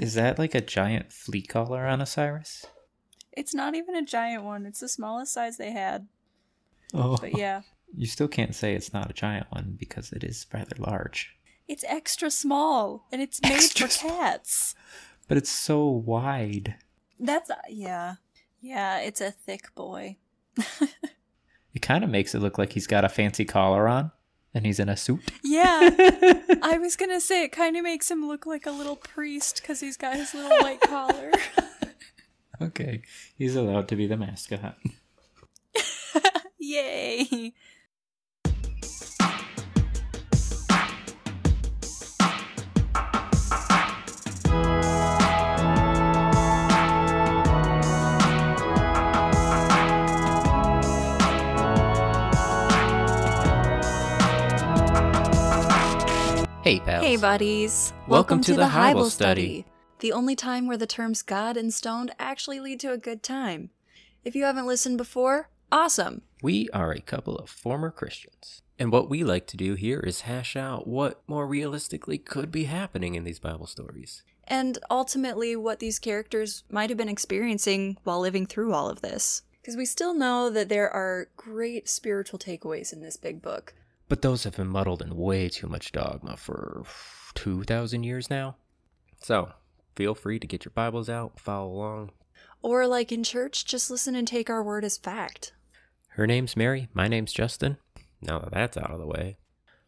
Is that like a giant flea collar on Osiris? It's not even a giant one. It's the smallest size they had. Oh. But yeah, You still can't say it's not a giant one because it is rather large. it's extra small and it's made Extra for small. cats. But it's so wide. That's uh, yeah. Yeah, it's a thick boy. It kind of makes it look like he's got a fancy collar on and he's in a suit. Yeah. I was going to say it kind of makes him look like a little priest cuz he's got his little white collar. okay, he's allowed to be the mascot. Yay. Hey, pals. Hey, buddies. Welcome to the Hybel Study. The only time where the terms God and stoned actually lead to a good time. If you haven't listened before, awesome. We are a couple of former Christians. And what we like to do here is hash out what more realistically could be happening in these Bible stories. And ultimately, what these characters might have been experiencing while living through all of this. Because we still know that there are great spiritual takeaways in this big book. But those have been muddled in way too much dogma for 2,000 years now. So, feel free to get your Bibles out, follow along. Or, like in church, just listen and take our word as fact. Her name's Mary, my name's Justin. Now that that's out of the way,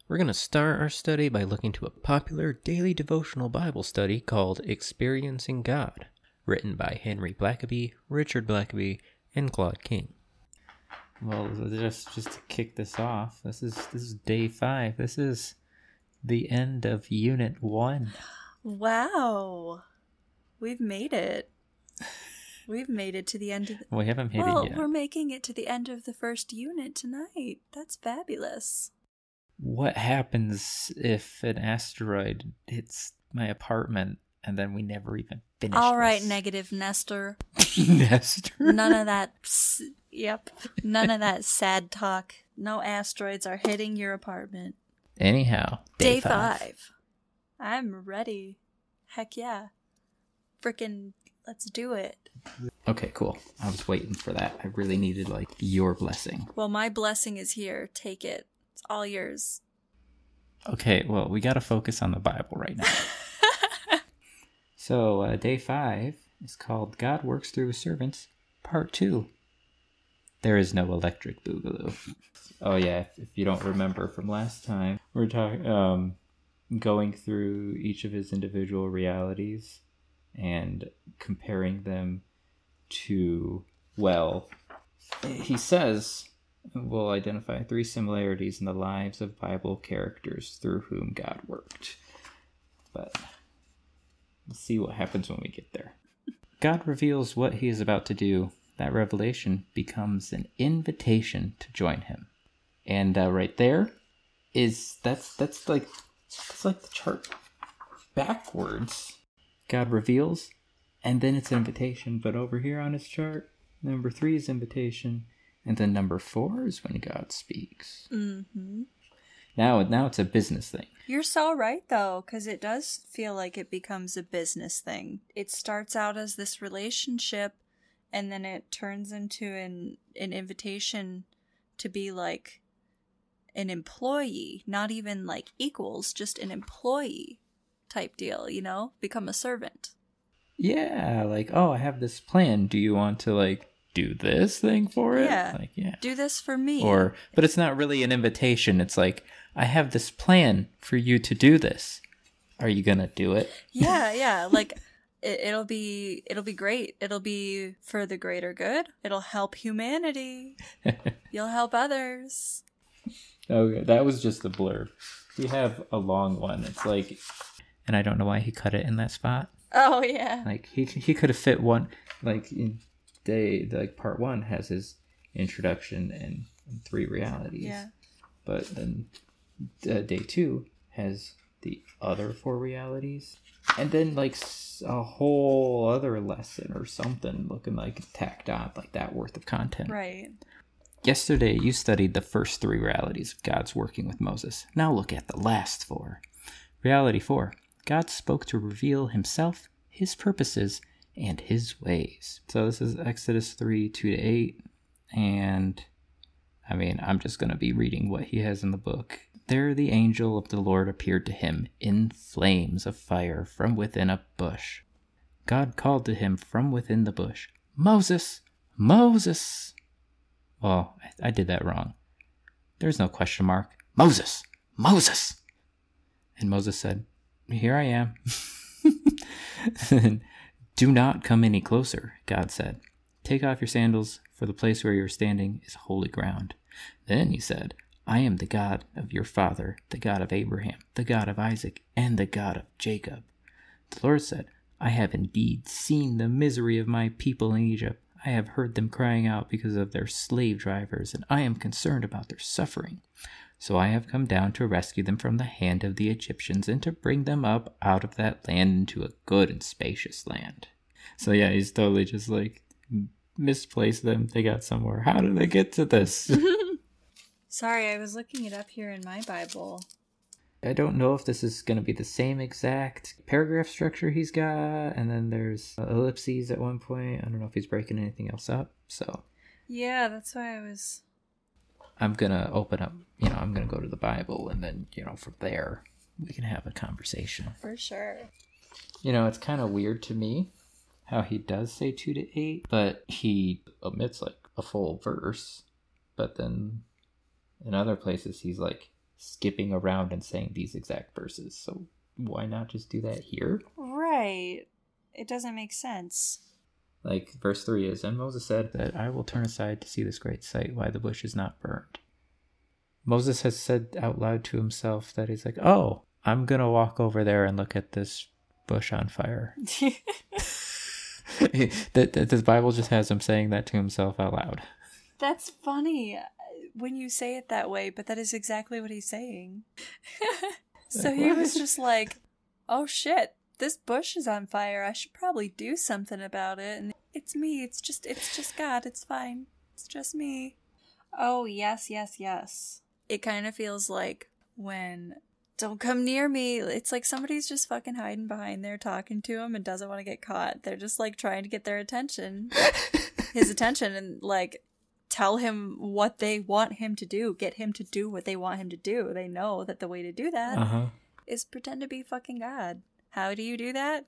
we're going to start our study by looking to a popular daily devotional Bible study called Experiencing God, written by Henry Blackaby, Richard Blackaby, and Claude King. Well, just just to kick this off, this is this is day five. This is the end of Unit One. Wow. We've made it. We've made it to the end of the. We haven't made well, it yet. we're making it to the end of the first unit tonight. That's fabulous. What happens if an asteroid hits my apartment and then we never even finish? All right, this? negative Nestor. Nestor. None of that. Yep. None of that sad talk. No asteroids are hitting your apartment. Anyhow, Day, five. I'm ready. Heck yeah. Frickin' let's do it. Okay, cool. I was waiting for that. I really needed like your blessing. Well, my blessing is here. Take it. It's all yours. Okay, well, we got to focus on the Bible right now. so, uh, day five is called God Works Through His Servants, Part Two. There is no electric boogaloo. Oh, yeah, if, if you don't remember from last time, we're talking, um, going through each of his individual realities and comparing them to, well, he says we'll identify three similarities in the lives of Bible characters through whom God worked. But let's see what happens when we get there. God reveals what he is about to do. That revelation becomes an invitation to join him. And uh, right there is that's that's like it's like the chart backwards. God reveals, and then it's invitation. But over here on his chart, number three is invitation, and then number four is when God speaks. Mm-hmm. Now, now it's a business thing. You're so right, though, because it does feel like it becomes a business thing. It starts out as this relationship, and then it turns into an an invitation to be like an employee, not even like equals, just an employee type deal. You know, become a servant. Yeah, like oh, I have this plan. Do you want to like do this thing for it? Yeah. like yeah. Do this for me. Or, but it's not really an invitation. It's like I have this plan for you to do this. Are you gonna do it? yeah, yeah, like. It, it'll be it'll be great. It'll be for the greater good. It'll help humanity. You'll help others. Okay, that was just the blurb. We have a long one. It's like, and I don't know why he cut it in that spot. Oh yeah. Like he he could have fit one. Like in day like part one has his introduction and, and three realities. Yeah. But then uh, day two has the other four realities, and then like a whole other lesson or something looking like tacked on like that worth of content. Right. Yesterday, you studied the first three realities of God's working with Moses. Now look at the last four. Reality four God spoke to reveal himself, his purposes and his ways. So this is Exodus 3 2 to 8. And I mean, I'm just going to be reading what he has in the book. There the angel of the Lord appeared to him in flames of fire from within a bush. God called to him from within the bush, Moses, Moses. Well, I did that wrong. There's no question mark. Moses, Moses. And Moses said, Here I am. Do not come any closer, God said. Take off your sandals, for the place where you are standing is holy ground. Then he said, I am the God of your father, the God of Abraham, the God of Isaac, and the God of Jacob. The Lord said, I have indeed seen the misery of my people in Egypt. I have heard them crying out because of their slave drivers, and I am concerned about their suffering. So I have come down to rescue them from the hand of the Egyptians and to bring them up out of that land into a good and spacious land. So yeah, he's totally just like misplaced them. They got somewhere. How did they get to this? Sorry, I was looking it up here in my Bible. I don't know if this is going to be the same exact paragraph structure he's got, and then there's ellipses at one point. I don't know if he's breaking anything else up. So Yeah, that's why I was. I'm gonna open up. You know, I'm gonna go to the Bible, and then you know from there we can have a conversation. For sure. You know, it's kind of weird to me how he does say two to eight, but he omits like a full verse. But then in other places, he's like skipping around and saying these exact verses. So why not just do that here? Right. It doesn't make sense. Like verse 3 is, And Moses said that I will turn aside to see this great sight, why the bush is not burned. Moses has said out loud to himself that he's like, Oh, I'm going to walk over there and look at this bush on fire. that, that the Bible just has him saying that to himself out loud. That's funny when you say it that way, but that is exactly what he's saying. so he was just like, oh shit, this bush is on fire. I should probably do something about it. And it's me. It's just, it's just God. It's fine. It's just me. Oh, yes, yes, yes. It kind of feels like when don't come near me. It's like somebody's just fucking hiding behind there talking to him and doesn't want to get caught. They're just like trying to get their attention, his attention, and like tell him what they want him to do, get him to do what they want him to do. They know that the way to do that is Uh huh. pretend to be fucking God. How do you do that?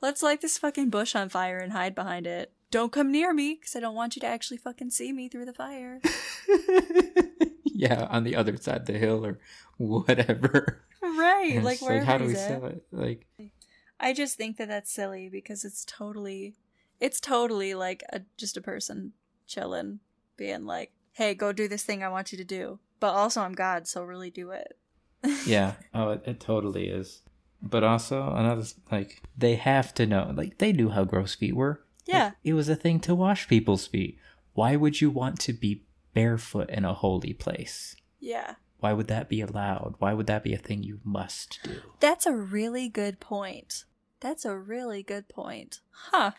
Let's light this fucking bush on fire and hide behind it. Don't come near me, because I don't want you to actually fucking see me through the fire. yeah, on the other side of the hill or whatever. right, like where? wherever how do we at. sell it? Like, I just think that that's silly because it's totally, it's totally like a just a person chilling, being like, "Hey, go do this thing I want you to do," but also I'm God, so really do it. yeah, oh, it, it totally is. But also another like they have to know. Like they knew how gross feet were. Like, Yeah, it was a thing to wash people's feet. Why would you want to be barefoot in a holy place? yeah. Why would that be allowed? Why would that be a thing you must do? That's a really good point. That's a really good point. Huh.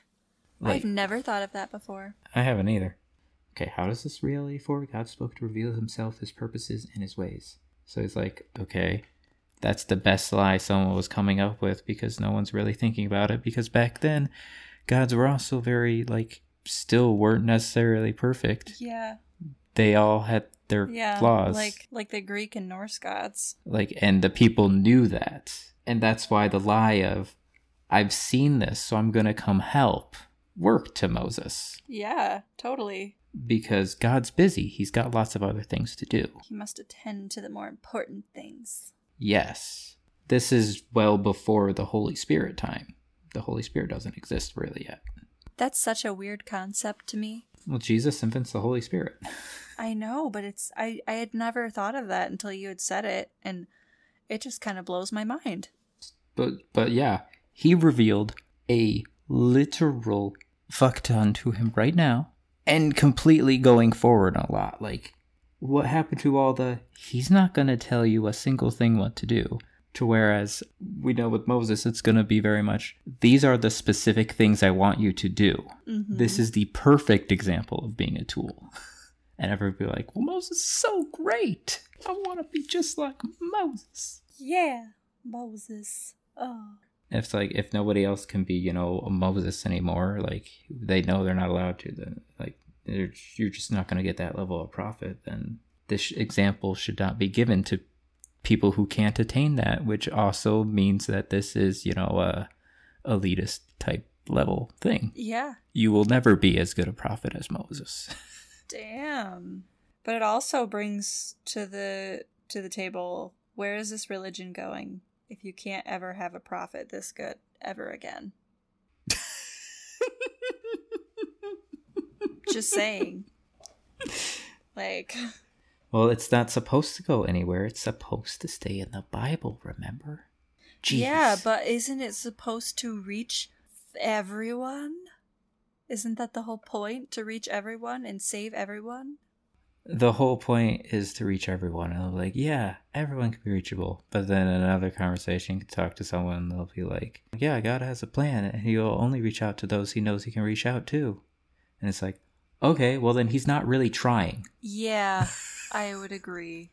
Like, I've never thought of that before. I haven't either. Okay, how does this reality for? God spoke to reveal himself, his purposes, and his ways. So he's like, okay, that's the best lie someone was coming up with because no one's really thinking about it. Because back then, gods were also very, like, still weren't necessarily perfect. Yeah. They all had their Yeah. flaws. Like like the Greek and Norse gods. like and the people knew that and that's why the lie of i've seen this so i'm gonna come help worked to moses Yeah, totally. Because god's busy. He's got lots of other things to do. He must attend to the more important things. yes. This is well before the holy spirit time. The holy spirit doesn't exist really yet. That's such a weird concept to me. well jesus infants the holy spirit. I know, but it's I I had never thought of that until you had said it and it just kind of blows my mind. but but yeah he revealed a literal fuck ton to him right now and completely going forward a lot like what happened to all the he's not going to tell you a single thing what to do to whereas we know with moses it's going to be very much these are the specific things i want you to do Mm-hmm. this is the perfect example of being a tool and everybody be like well moses is so great i want to be just like moses Yeah, Moses. Oh. It's like if nobody else can be, you know, a Moses anymore, like they know they're not allowed to. Then like they're, you're just not going to get that level of prophet. Then this example should not be given to people who can't attain that, which also means that this is, you know, a elitist type level thing. Yeah. You will never be as good a prophet as Moses. Damn. But it also brings to the to the table where is this religion going if you can't ever have a prophet this good ever again? Just saying. Like well, it's not supposed to go anywhere. It's supposed to stay in the Bible, remember? Jeez. Yeah, but isn't it supposed to reach everyone? Isn't that the whole point to reach everyone and save everyone? The whole point is to reach everyone. And I'm like, yeah, everyone can be reachable. But then another conversation, you can talk to someone and they'll be like, yeah, God has a plan and he'll only reach out to those he knows he can reach out to. And it's like, okay, well, then he's not really trying. Yeah, I would agree.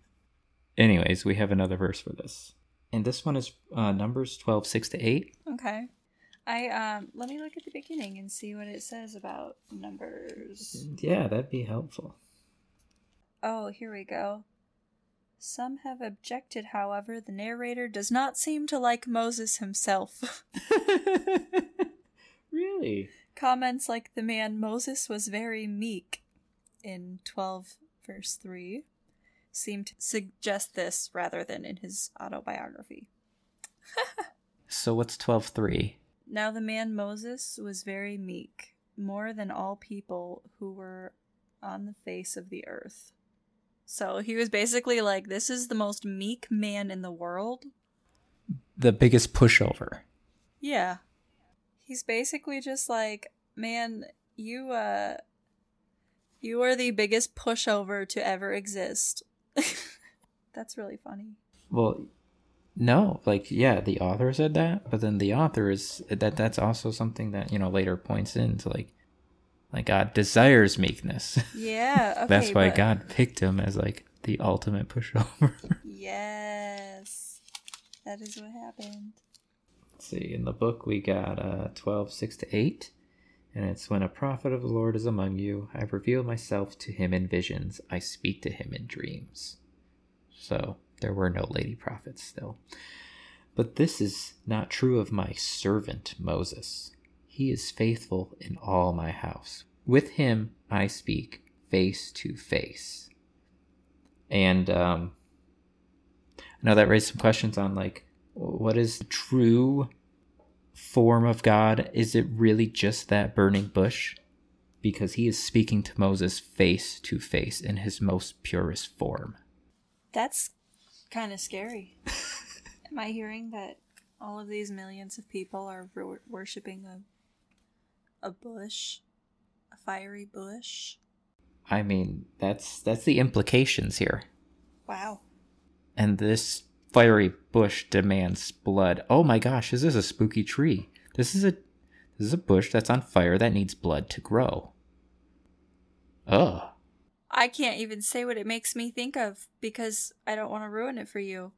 Anyways, we have another verse for this. And this one is uh, Numbers 12, 6 to 8. Okay. I um let me look at the beginning and see what it says about numbers. Yeah, that'd be helpful. Oh, here we go. Some have objected, however, the narrator does not seem to like Moses himself. really? Comments like the man Moses was very meek in 12 verse 3 seem to suggest this rather than in his autobiography. so what's 12:3? Now the man Moses was very meek, more than all people who were on the face of the earth. So he was basically like, This is the most meek man in the world. The biggest pushover. Yeah. He's basically just like, Man, you, uh, you are the biggest pushover to ever exist. That's really funny. Well, no, like yeah, the author said that, but then the author is that that's also something that, you know, later points into like like God desires meekness. Yeah. Okay, That's why but... God picked him as like the ultimate pushover. yes. That is what happened. Let's see. In the book we got uh 12, 6 to 8. And it's when a prophet of the Lord is among you, I reveal myself to him in visions, I speak to him in dreams. So there were no lady prophets still. But this is not true of my servant Moses. He is faithful in all my house. With him I speak face to face. And um, I know that raised some questions on like, what is the true form of God? Is it really just that burning bush? Because he is speaking to Moses face to face in his most purest form. That's kind of scary. Am I hearing that all of these millions of people are worshiping a a bush, a fiery bush. I mean, that's that's the implications here. Wow. And this fiery bush demands blood. Oh my gosh, this is a spooky tree. This is a this is a bush that's on fire that needs blood to grow. Ugh. I can't even say what it makes me think of because I don't want to ruin it for you.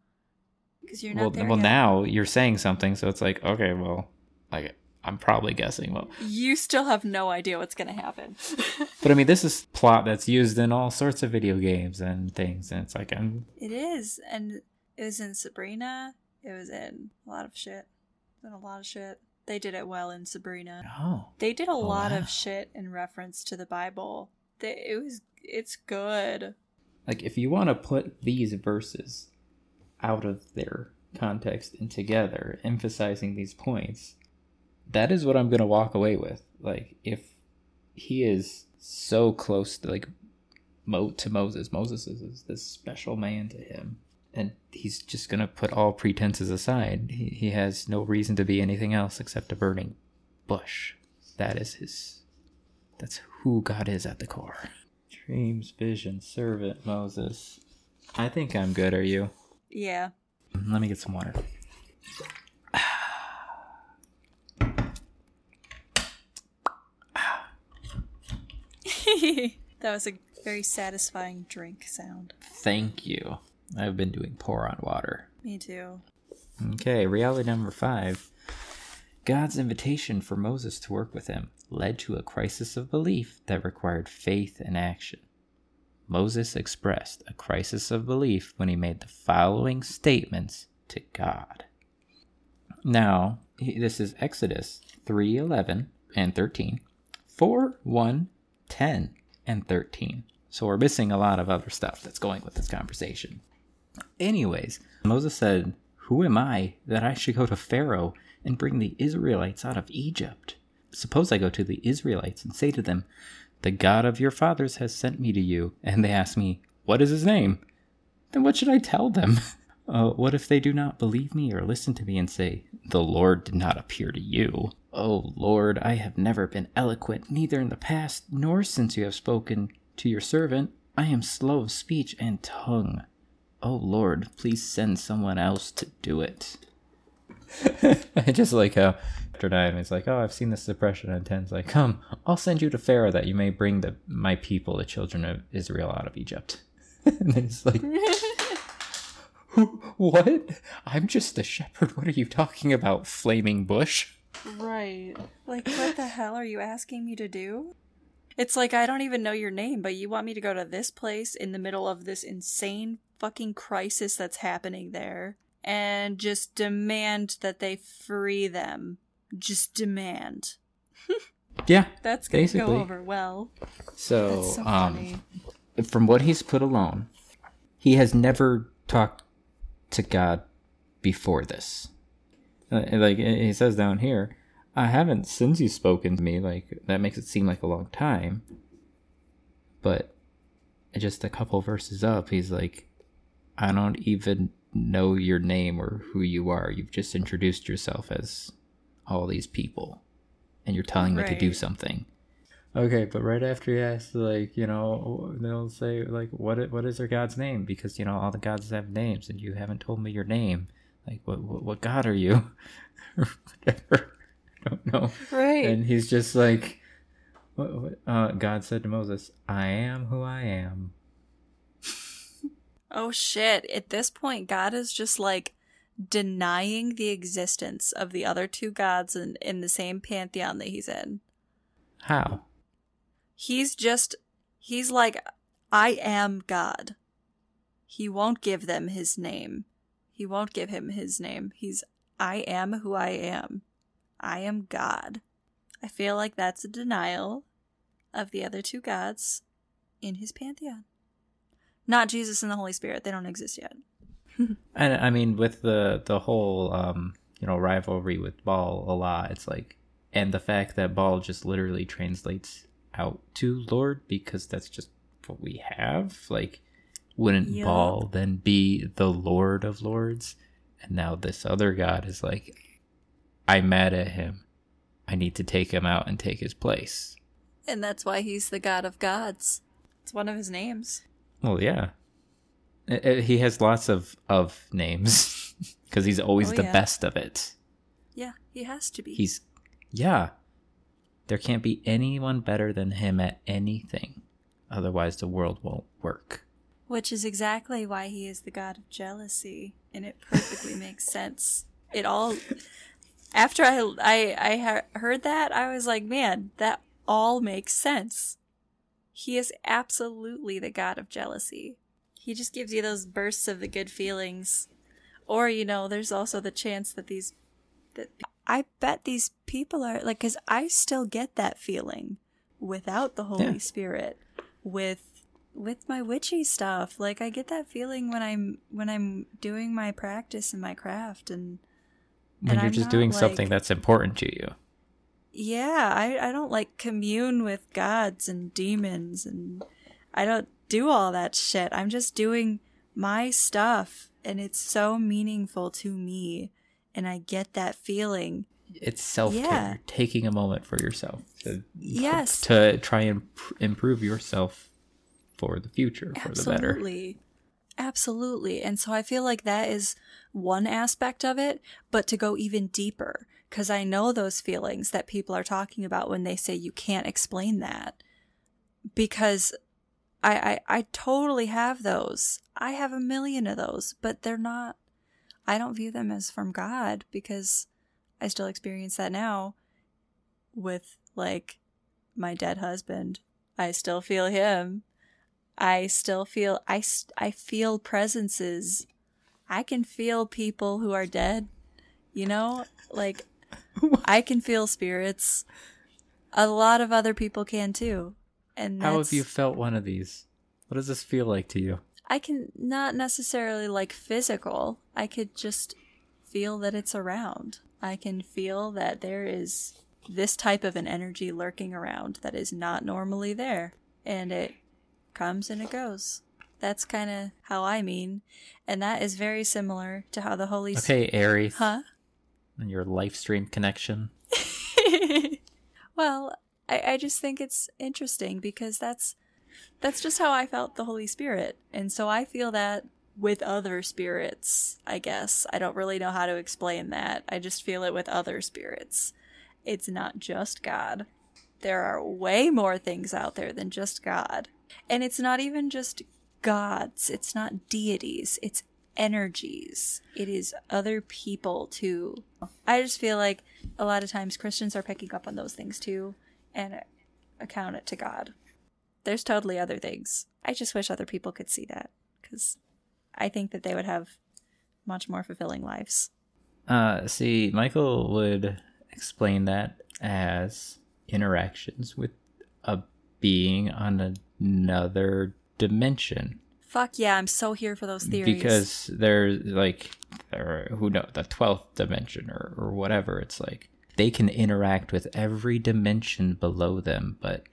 Because you're not well, there Well, yet. now you're saying something, so it's like, okay, well, like I'm probably guessing. Well, you still have no idea what's going to happen. but I mean, this is plot that's used in all sorts of video games and things, and it's like I'm. It is, and it was in Sabrina. It was in a lot of shit. In a lot of shit. They did it well in Sabrina. Oh. They did a Oh, lot wow. of shit in reference to the Bible. They, it was. It's good. Like, if you want to put these verses out of their context and together, emphasizing these points, that is what I'm going to walk away with. Like, if he is so close to, like, Mo- to Moses, Moses is, is this special man to him. And he's just going to put all pretenses aside. He, he has no reason to be anything else except a burning bush. That is his. That's who God is at the core. Dreams, vision, servant, Moses. I think I'm good. Are you? Yeah. Let me get some water. that was a very satisfying drink sound. Thank you. I've been doing pour on water. Me too. Okay, reality number five. God's invitation for Moses to work with him led to a crisis of belief that required faith and action. Moses expressed a crisis of belief when he made the following statements to God. Now, this is Exodus 3 11 and 13, 4 1, 10, and 13. So we're missing a lot of other stuff that's going with this conversation. Anyways, Moses said, Who am I that I should go to Pharaoh and bring the Israelites out of Egypt? Suppose I go to the Israelites and say to them, The God of your fathers has sent me to you. And they ask me, What is his name? Then what should I tell them? Uh, what if they do not believe me or listen to me and say, The Lord did not appear to you? Oh Lord, I have never been eloquent, neither in the past nor since you have spoken to your servant. I am slow of speech and tongue. Oh Lord, please send someone else to do it. I just like how after nine it's like, oh, I've seen this depression, and ten's like, come, I'll send you to Pharaoh that you may bring the my people, the children of Israel, out of Egypt. and then it's like, what? I'm just a shepherd. What are you talking about, flaming bush? Right. Like, what the hell are you asking me to do? It's like, I don't even know your name, but you want me to go to this place in the middle of this insane fucking crisis that's happening there and just demand that they free them. Just demand. Yeah, That's gonna Basically. go over well. So, so um, funny. from what he's put alone, he has never talked to God before this. Uh, like he says down here, I haven't since you've spoken to me. Like that makes it seem like a long time. But just a couple verses up, he's like, I don't even know your name or who you are. You've just introduced yourself as all these people, and you're telling me to do something. Okay, but right after he asks, like, you know, they'll say, like, what what is their god's name? Because you know all the gods have names, and you haven't told me your name. Like, what what, what god are you? whatever. I don't know. Right. And he's just like, what, what? Uh, God said to Moses, "I am who I am." Oh shit. At this point, God is just like denying the existence of the other two gods in, in the same pantheon that he's in. How? He's just, he's like, I am God. He won't give them his name. He won't give him his name. He's, I am who I am. I am God. I feel like that's a denial of the other two gods in his pantheon. Not Jesus and the Holy Spirit. They don't exist yet. And I mean, with the the whole um, you know rivalry with Baal a lot, it's like, and the fact that Baal just literally translates out to Lord because that's just what we have. Like, wouldn't Yup. Baal then be the Lord of Lords? And now this other god is like, I'm mad at him. I need to take him out and take his place. And that's why he's the God of gods. It's one of his names. Well, yeah. Uh, uh, He has lots of of names because he's always Oh, the yeah. best of it. Yeah, he has to be. He's yeah. There can't be anyone better than him at anything. Otherwise the world won't work. Which is exactly why he is the god of jealousy, and it perfectly makes sense. It all. After I I I heard that, I was like, man, that all makes sense. He is absolutely the god of jealousy. He just gives you those bursts of the good feelings, or you know, there's also the chance that these that I bet these people are like, because I still get that feeling without the Holy Yeah. Spirit, with with my witchy stuff. Like I get that feeling when I'm when I'm doing my practice and my craft and When And you're I'm just doing something that's important to you. yeah, I I don't like commune with gods and demons and I don't do all that shit. I'm just doing my stuff and it's so meaningful to me and I get that feeling. It's self care. Yeah. Taking a moment for yourself to Yes. to try and pr- improve yourself for the future, for the better. Absolutely. Absolutely. And so I feel like that is one aspect of it, but to go even deeper, because I know those feelings that people are talking about when they say you can't explain that. Because I, I, I totally have those. I have a million of those, but they're not, I don't view them as from God because I still experience that now with like my dead husband. I still feel him. I still feel I I feel presences. I can feel people who are dead. You know, like I can feel spirits. A lot of other people can too. And How have you felt one of these? What does this feel like to you? I can not necessarily like physical. I could just feel that it's around. I can feel that there is this type of an energy lurking around that is not normally there. And it comes and it goes. That's kind of how I mean. And that is very similar to how the Holy Spirit Okay, Aries. Huh? And your live stream connection. well, I, I just think it's interesting because that's that's just how I felt the Holy Spirit. And so I feel that with other spirits, I guess. I don't really know how to explain that. I just feel it with other spirits. It's not just God. There are way more things out there than just God. And it's not even just gods, it's not deities, it's energies. It is other people too. I just feel like a lot of times Christians are picking up on those things too and account it to God. There's totally other things. I just wish other people could see that because I think that they would have much more fulfilling lives. Uh, see, Michael would explain that as interactions with a being on another dimension. Fuck yeah, I'm so here for those theories. Because they're like, who know the twelfth dimension or or whatever. It's like they can interact with every dimension below them, but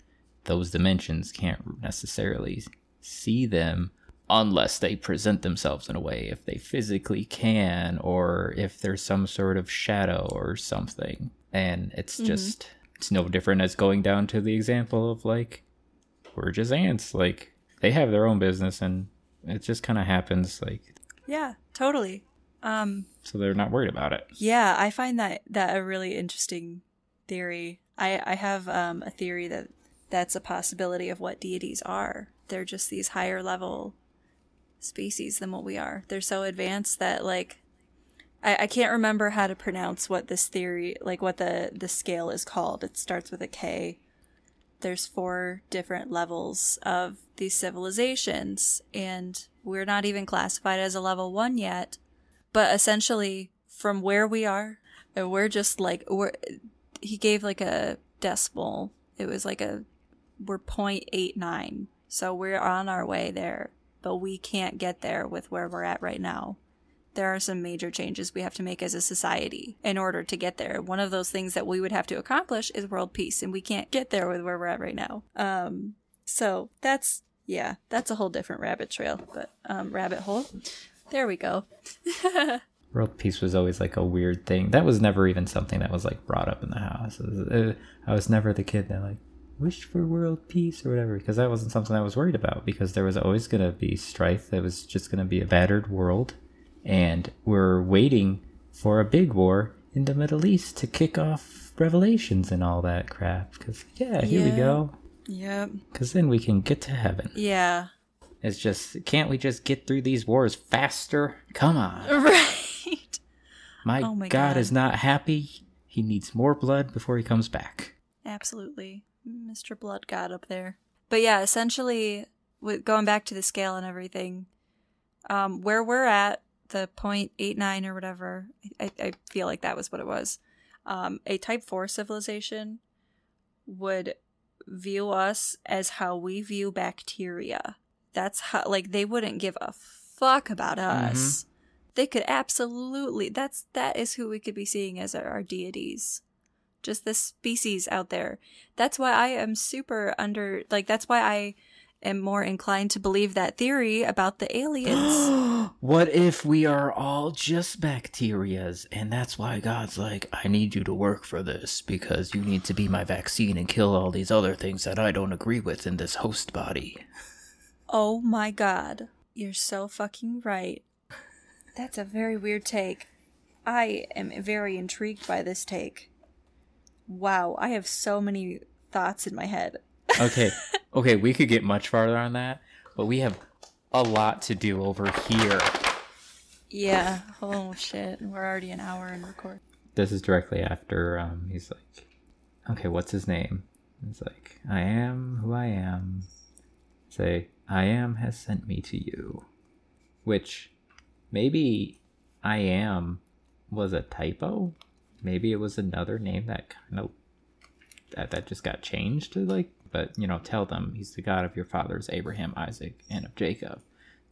those dimensions can't necessarily see them unless they present themselves in a way if they physically can or if there's some sort of shadow or something and it's mm-hmm. just it's no different as going down to the example of like we're just ants like they have their own business and it just kind of happens like yeah, totally. Um, so they're not worried about it Yeah, I find that that a really interesting theory. I I have um, a theory that that's a possibility of what deities are. They're just these higher level species than what we are. They're so advanced that like I, I can't remember how to pronounce what this theory like what the the scale is called. It starts with a K. There's four different levels of these civilizations and we're not even classified as a level 1 yet but essentially from where we are we're just like we're he gave like a decimal. It was like a we're 0.89 so we're on our way there but we can't get there with where we're at right now there are some major changes we have to make as a society in order to get there. One of those things that we would have to accomplish is world peace and we can't get there with where we're at right now. Um so that's yeah that's a whole different rabbit trail but um rabbit hole. There we go. World peace was always like a weird thing. That was never even something that was like brought up in the house. Was- uh, i was never the kid that like wished for world peace or whatever because that wasn't something i was worried about because there was always going to be strife. That was just going to be a battered world and we're waiting for a big war in the middle east to kick off revelations and all that crap because yeah here we go yep because then we can get to heaven yeah it's just can't we just get through these wars faster come on right my, Oh my God, God. is not happy. He needs more blood before he comes back. Absolutely. Mr. Blood God up there. But yeah, essentially, with going back to the scale and everything, um, where we're at, the 0.89 or whatever, I, I feel like that was what it was. Um, a Type 4 civilization would view us as how we view bacteria. That's how, like, they wouldn't give a fuck about us. They could absolutely, that's, that is who we could be seeing as our, our deities just this species out there. That's why I am super under like that's why I am more inclined to believe that theory about the aliens. what if we are all just bacterias and that's why God's like, I need you to work for this because you need to be my vaccine and kill all these other things that I don't agree with in this host body. oh my god. You're so fucking right. That's a very weird take. I am very intrigued by this take. Wow, I have so many thoughts in my head. Okay, okay, we could get much farther on that, but we have a lot to do over here. Yeah. Oh shit. We're already an hour in record. this is directly after um, he's like, okay, what's his name? He's like, I am who I am. Say, I am has sent me to you. Which maybe I am was a typo. Maybe it was another name that kind of that, that just got changed to like but you know tell them he's the god of your fathers abraham isaac and of jacob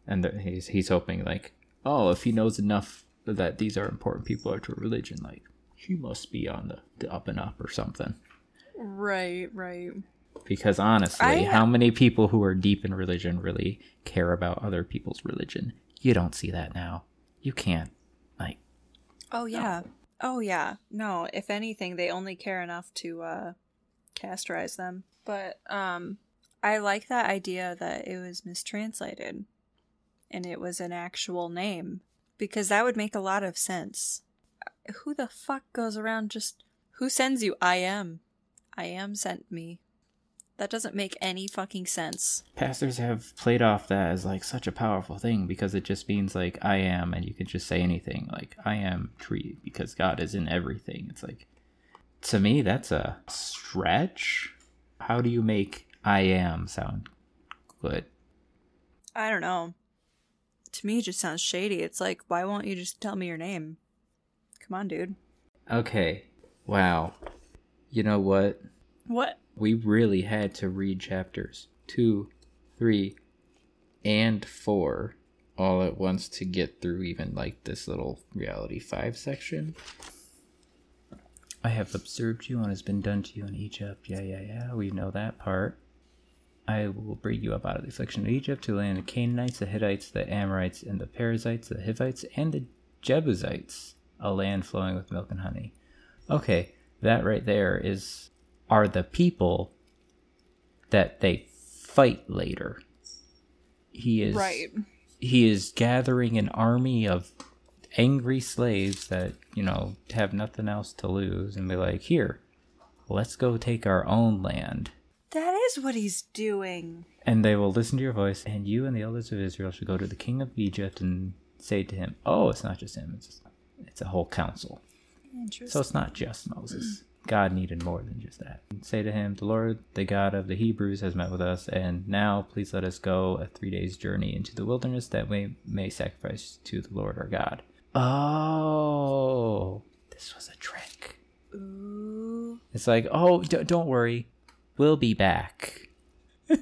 and he's he's hoping like oh if he knows enough that these are important people to a religion like he must be on the, the up and up or something Right, right. because honestly I- how many people who are deep in religion really care about other people's religion you don't see that now you can't like Oh yeah. Oh yeah. No, if anything, they only care enough to uh casterize them. But um I like that idea that it was mistranslated and it was an actual name because that would make a lot of sense. Who the fuck goes around just who sends you I am? I am sent me. That doesn't make any fucking sense. pastors have played off that as like such a powerful thing because it just means like I am and you can just say anything like I am tree because God is in everything. It's like to me that's a stretch. How do you make I am sound good? I don't know. To me it just sounds shady. It's like why won't you just tell me your name? Come on, dude. Okay. Wow. You know what? What? We really had to read chapters 2, 3 and 4 all at once to get through even like this little reality 5 section. I have observed you and has been done to you in Egypt. Yeah, yeah, yeah. We know that part. I will bring you up out of the affliction of Egypt to the land of the Canaanites, the Hittites, the Amorites, and the Perizzites, the Hivites, and the Jebusites, a land flowing with milk and honey. Okay, that right there is are the people that they fight later. He is Right. he is gathering an army of angry slaves that you know have nothing else to lose and be like here let's go take our own land. That is what he's doing. and they will listen to your voice and you and the elders of israel should go to the king of egypt and say to him oh it's not just him it's it's a whole council. So it's not just moses. God needed more than just that. Say to him the lord the god of the hebrews has met with us and now please let us go a three days journey into the wilderness that we may sacrifice to the lord our god oh this was a trick Ooh. it's like oh d- don't worry we'll be back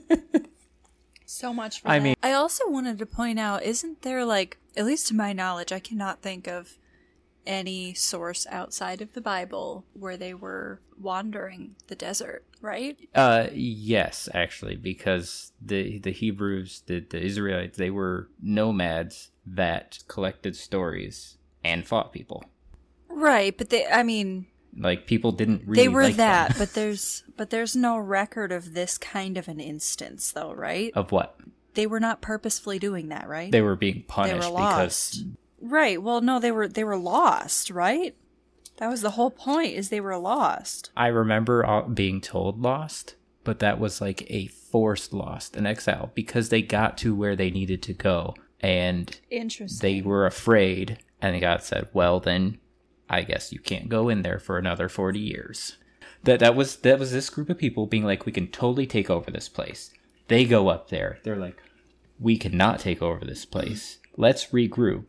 So much for I that. mean- I also wanted to point out, isn't there like, at least to my knowledge, I cannot think of any source outside of the Bible where they were wandering the desert, right? Uh, yes, actually, because the the Hebrews, the the Israelites, they were nomads that collected stories and fought people. Right, but they I mean, Like people didn't really. they were like that, but there's but there's no record of this kind of an instance though, right? of what They were not purposefully doing that, right? they were being punished they were because lost. Right. Well, no, they were they were lost, right? That was the whole point is they were lost. I remember uh, being told lost, but that was like a forced lost, an exile, because they got to where they needed to go and Interesting. they were afraid, and God said, "Well, then, I guess you can't go in there for another forty years." That that was that was this group of people being like, "We can totally take over this place." They go up there. They're like, "We cannot take over this place. Let's regroup."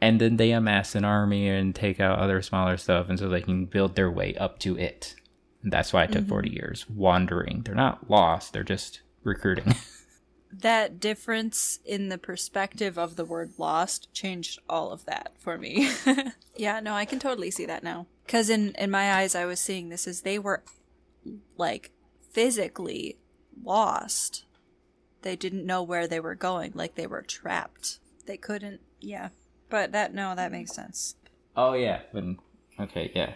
And then they amass an army and take out other smaller stuff, and so they can build their way up to it. And that's why it took mm-hmm. forty years wandering. They're not lost. They're just recruiting. that difference in the perspective of the word lost changed all of that for me. yeah, no, I can totally see that now. Cuz in in my eyes I was seeing this as they were like physically lost. They didn't know where they were going, like they were trapped. They couldn't, yeah. But that no, that makes sense. Oh yeah, when okay, yeah.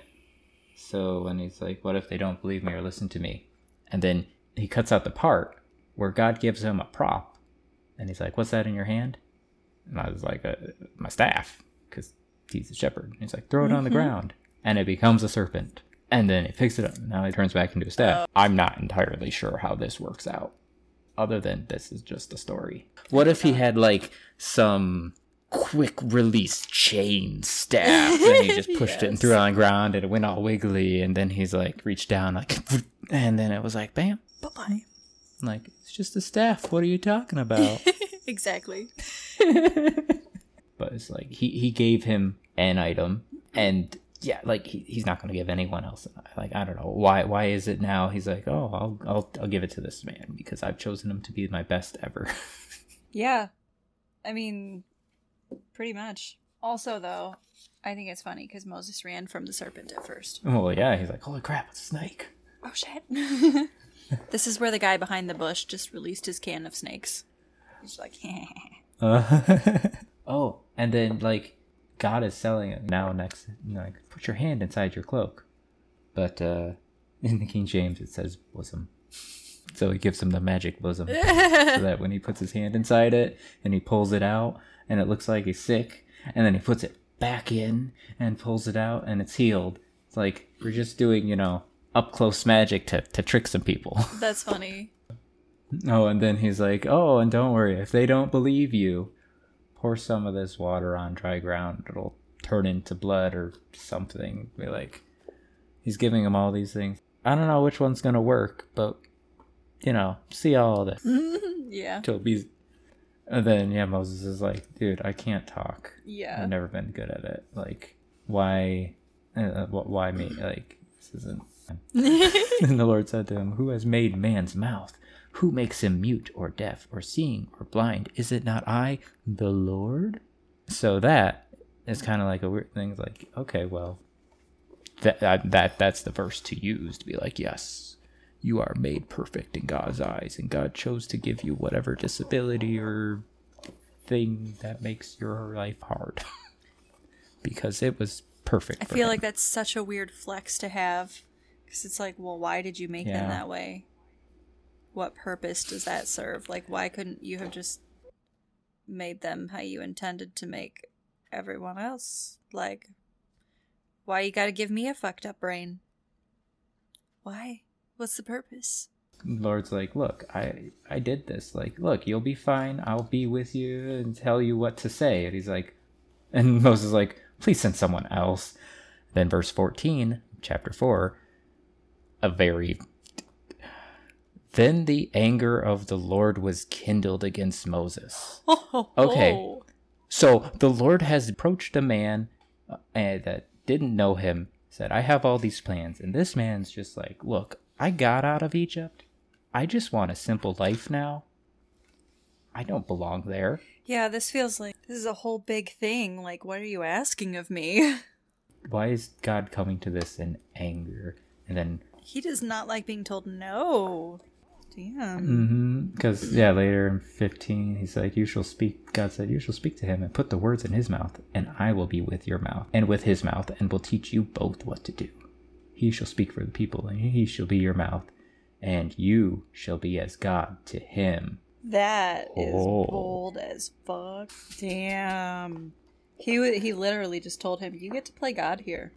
So when he's like, "What if they don't believe me or listen to me?" and then he cuts out the part where God gives him a prop, and he's like, "What's that in your hand?" And I was like, uh, "My staff," because he's a shepherd. And he's like, "Throw it on the ground," and it becomes a serpent. And then he picks it up. And now he turns back into a staff. I'm not entirely sure how this works out, other than this is just a story. What if he had like some quick release chain staff. And he just pushed it and threw it on the ground and it went all wiggly. And then he's like, reached down, like, and then it was like, bam. Bye bye. Like, it's just the staff. What are you talking about? exactly. but it's like, he, he gave him an item and yeah, like he, he's not going to give anyone else. Like I don't know why. Why is it now? He's like, oh, I'll I'll I'll give it to this man because I've chosen him to be my best ever. Yeah. I mean, pretty much. Also, though, I think it's funny because Moses ran from the serpent at first. well, yeah, he's like, holy crap, it's a snake. Oh, shit. this is where the guy behind the bush just released his can of snakes. He's like, Uh, oh, and then like God is selling it now. Next, like put your hand inside your cloak, but uh, in the King James it says bosom. So he gives him the magic bosom, so that when he puts his hand inside it and he pulls it out, and it looks like he's sick, and then he puts it back in and pulls it out, and it's healed. It's like we're just doing, you know, up close magic to to trick some people. That's funny. Oh, and then he's like, "Oh, and don't worry, if they don't believe you, pour some of this water on dry ground. It'll turn into blood or something." Be like, he's giving him all these things. I don't know which one's gonna work, but you know, see all of this. yeah. Toby's, and then yeah, Moses is like, "Dude, I can't talk. Yeah. I've never been good at it. Like, why, uh, why me? Like, this isn't." And the Lord said to him, Who has made man's mouth? Who makes him mute or deaf or seeing or blind? Is it not I, the Lord? So that is kind of like a weird thing. It's like, okay, well, that, that that that's the verse to use to be like, yes, you are made perfect in God's eyes, and God chose to give you whatever disability or thing that makes your life hard because it was perfect. I feel him. like that's such a weird flex to have because it's like, well, why did you make Yeah. them that way? What purpose does that serve? Like, why couldn't you have just made them how you intended to make everyone else? Like, why you gotta give me a fucked up brain? Why? What's the purpose? Lord's like, look, I I did this. Like, look, you'll be fine. I'll be with you and tell you what to say. And he's like, and Moses is like, please send someone else. Then verse fourteen, chapter four, a very. Then the anger of the Lord was kindled against Moses. Okay. So the Lord has approached a man uh, eh, that didn't know him, said, I have all these plans. And this man's just like, Look, I got out of Egypt. I just want a simple life now. I don't belong there. Yeah, this feels like this is a whole big thing. Like, what are you asking of me? Why is God coming to this in anger? And then, He does not like being told no. Damn. mm-hmm, because, yeah, later in 15, he's like, You shall speak. God said, You shall speak to him and put the words in his mouth, and I will be with your mouth and with his mouth, and will teach you both what to do. He shall speak for the people, and he shall be your mouth, and you shall be as God to him. That is Oh. bold as fuck. Damn. He wa- he literally just told him, "You get to play God here."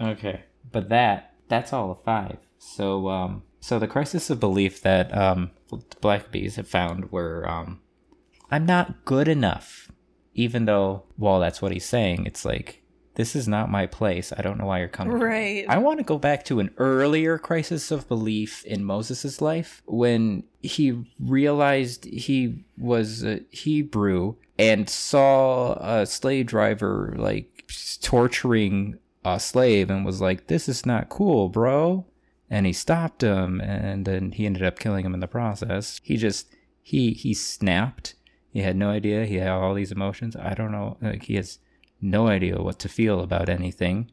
Okay. But that that's all a five. So um so the crisis of belief that um the Blackabys have found were um I'm not good enough. Even though well that's what he's saying, it's like this is not my place. I don't know why you're coming. Right. I want to go back to an earlier crisis of belief in Moses' life when he realized he was a Hebrew and saw a slave driver like torturing a slave and was like, This is not cool, bro. And he stopped him and then he ended up killing him in the process. He just he he snapped. He had no idea. He had all these emotions. I don't know. Like he has no idea what to feel about anything.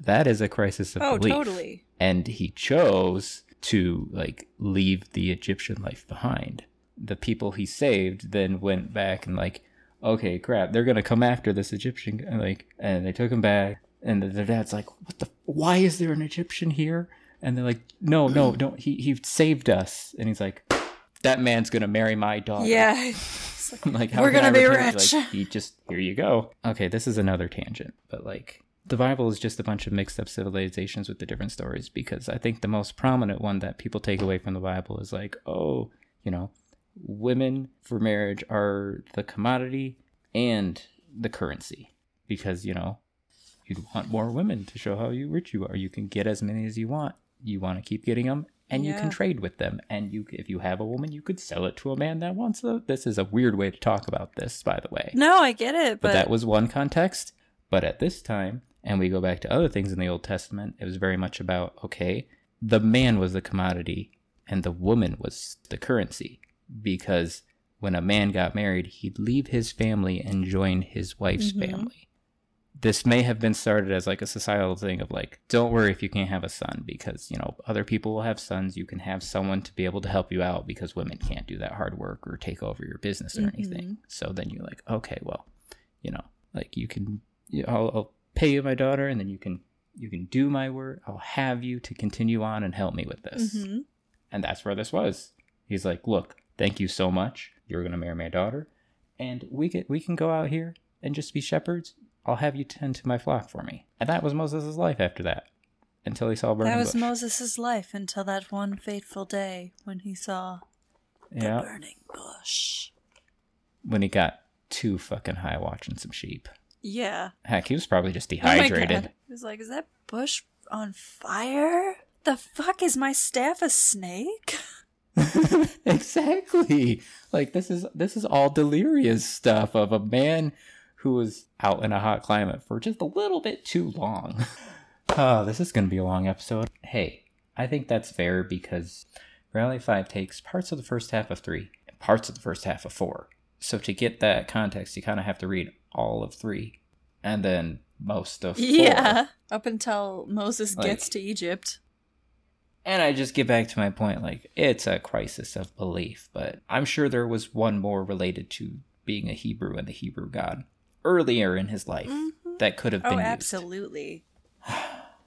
That is a crisis of Oh, belief. totally. And he chose to like leave the Egyptian life behind. The people he saved then went back and like, okay, crap, they're gonna come after this Egyptian guy. Like, and they took him back. And the, the dad's like, what the? Why is there an Egyptian here? And they're like, no, no, don't. He he saved us. And he's like, that man's gonna marry my daughter. Yeah. Like, We're gonna be rich. Like, he just here you go. Okay, this is another tangent, but like the Bible is just a bunch of mixed up civilizations with the different stories because I think the most prominent one that people take away from the Bible is like, oh, you know, women for marriage are the commodity and the currency because you know you'd want more women to show how you rich you are. You can get as many as you want. You want to keep getting them, and you can trade with them. And you, if you have a woman, you could sell it to a man that wants it. This is a weird way to talk about this, by the way. No, I get it, but but, that was one context. But at this time, and we go back to other things in the Old Testament, it was very much about okay, the man was the commodity and the woman was the currency. Because when a man got married, he'd leave his family and join his wife's Mhm. family. This may have been started as like a societal thing of like, don't worry if you can't have a son because, you know, other people will have sons. You can have someone to be able to help you out because women can't do that hard work or take over your business or Mhm. anything. So then you're like, okay, well, you know, like you can, I'll, I'll pay you my daughter and then you can, you can do my work. I'll have you to continue on and help me with this. Mhm. And that's where this was. He's like, "Look, thank you so much. You're gonna marry my daughter, and we get we can go out here and just be shepherds. I'll have you tend to my flock for me." And that was Moses' life after that, until he saw a burning that was bush. Moses' life until that one fateful day when he saw the burning bush. when he got too fucking high watching some sheep. Yeah. Heck, he was probably just Oh dehydrated. God. He was like, "Is that bush on fire? The fuck is my staff a snake?" exactly. Like this is this is all delirious stuff of a man who was out in a hot climate for just a little bit too long. Oh, this is going to be a long episode. Hey, I think that's fair because Reality 5 takes parts of the first half of 3 and parts of the first half of 4. So to get that context, you kind of have to read all of 3 and then most of 4. Yeah. Up until Moses Like- gets to Egypt. And I just get back to my point like, it's a crisis of belief, but I'm sure there was one more related to being a Hebrew and the Hebrew God earlier in his life Mhm. that could have been Oh, used. absolutely.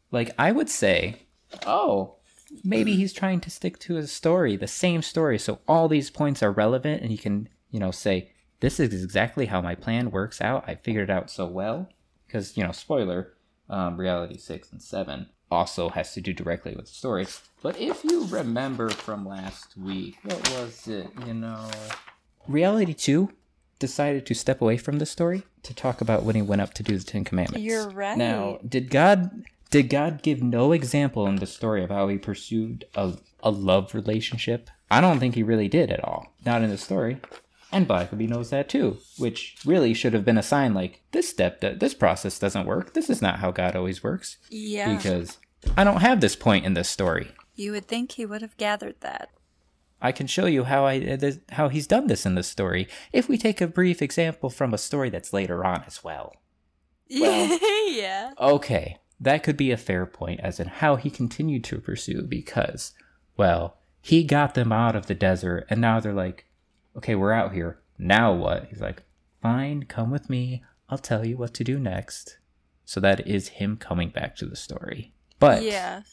Like, I would say, oh, maybe he's trying to stick to his story, the same story, so all these points are relevant, and he can, you know, say, this is exactly how my plan works out. I figured it out so well. Because, you know, spoiler, um, Reality 6 and 7 also has to do directly with the story. But if you remember from last week, what was it? You know, Reality 2 decided to step away from the story to talk about when he went up to do the Ten Commandments. You're right. Now, did God did God give no example in the story of how he pursued a, a love relationship? I don't think he really did at all. Not in the story. And Blackaby knows that too, which really should have been a sign like this step, this process doesn't work. This is not how God always works. Yeah. Because I don't have this point in this story. you would think he would have gathered that. I can show you how I uh, this- how he's done this in this story if we take a brief example from a story that's later on as well. Well- yeah. Okay, that could be a fair point as in how he continued to pursue because, well, he got them out of the desert and now they're like, okay, we're out here. Now what? He's like, fine, come with me. I'll tell you what to do next. So that is him coming back to the story. But yeah.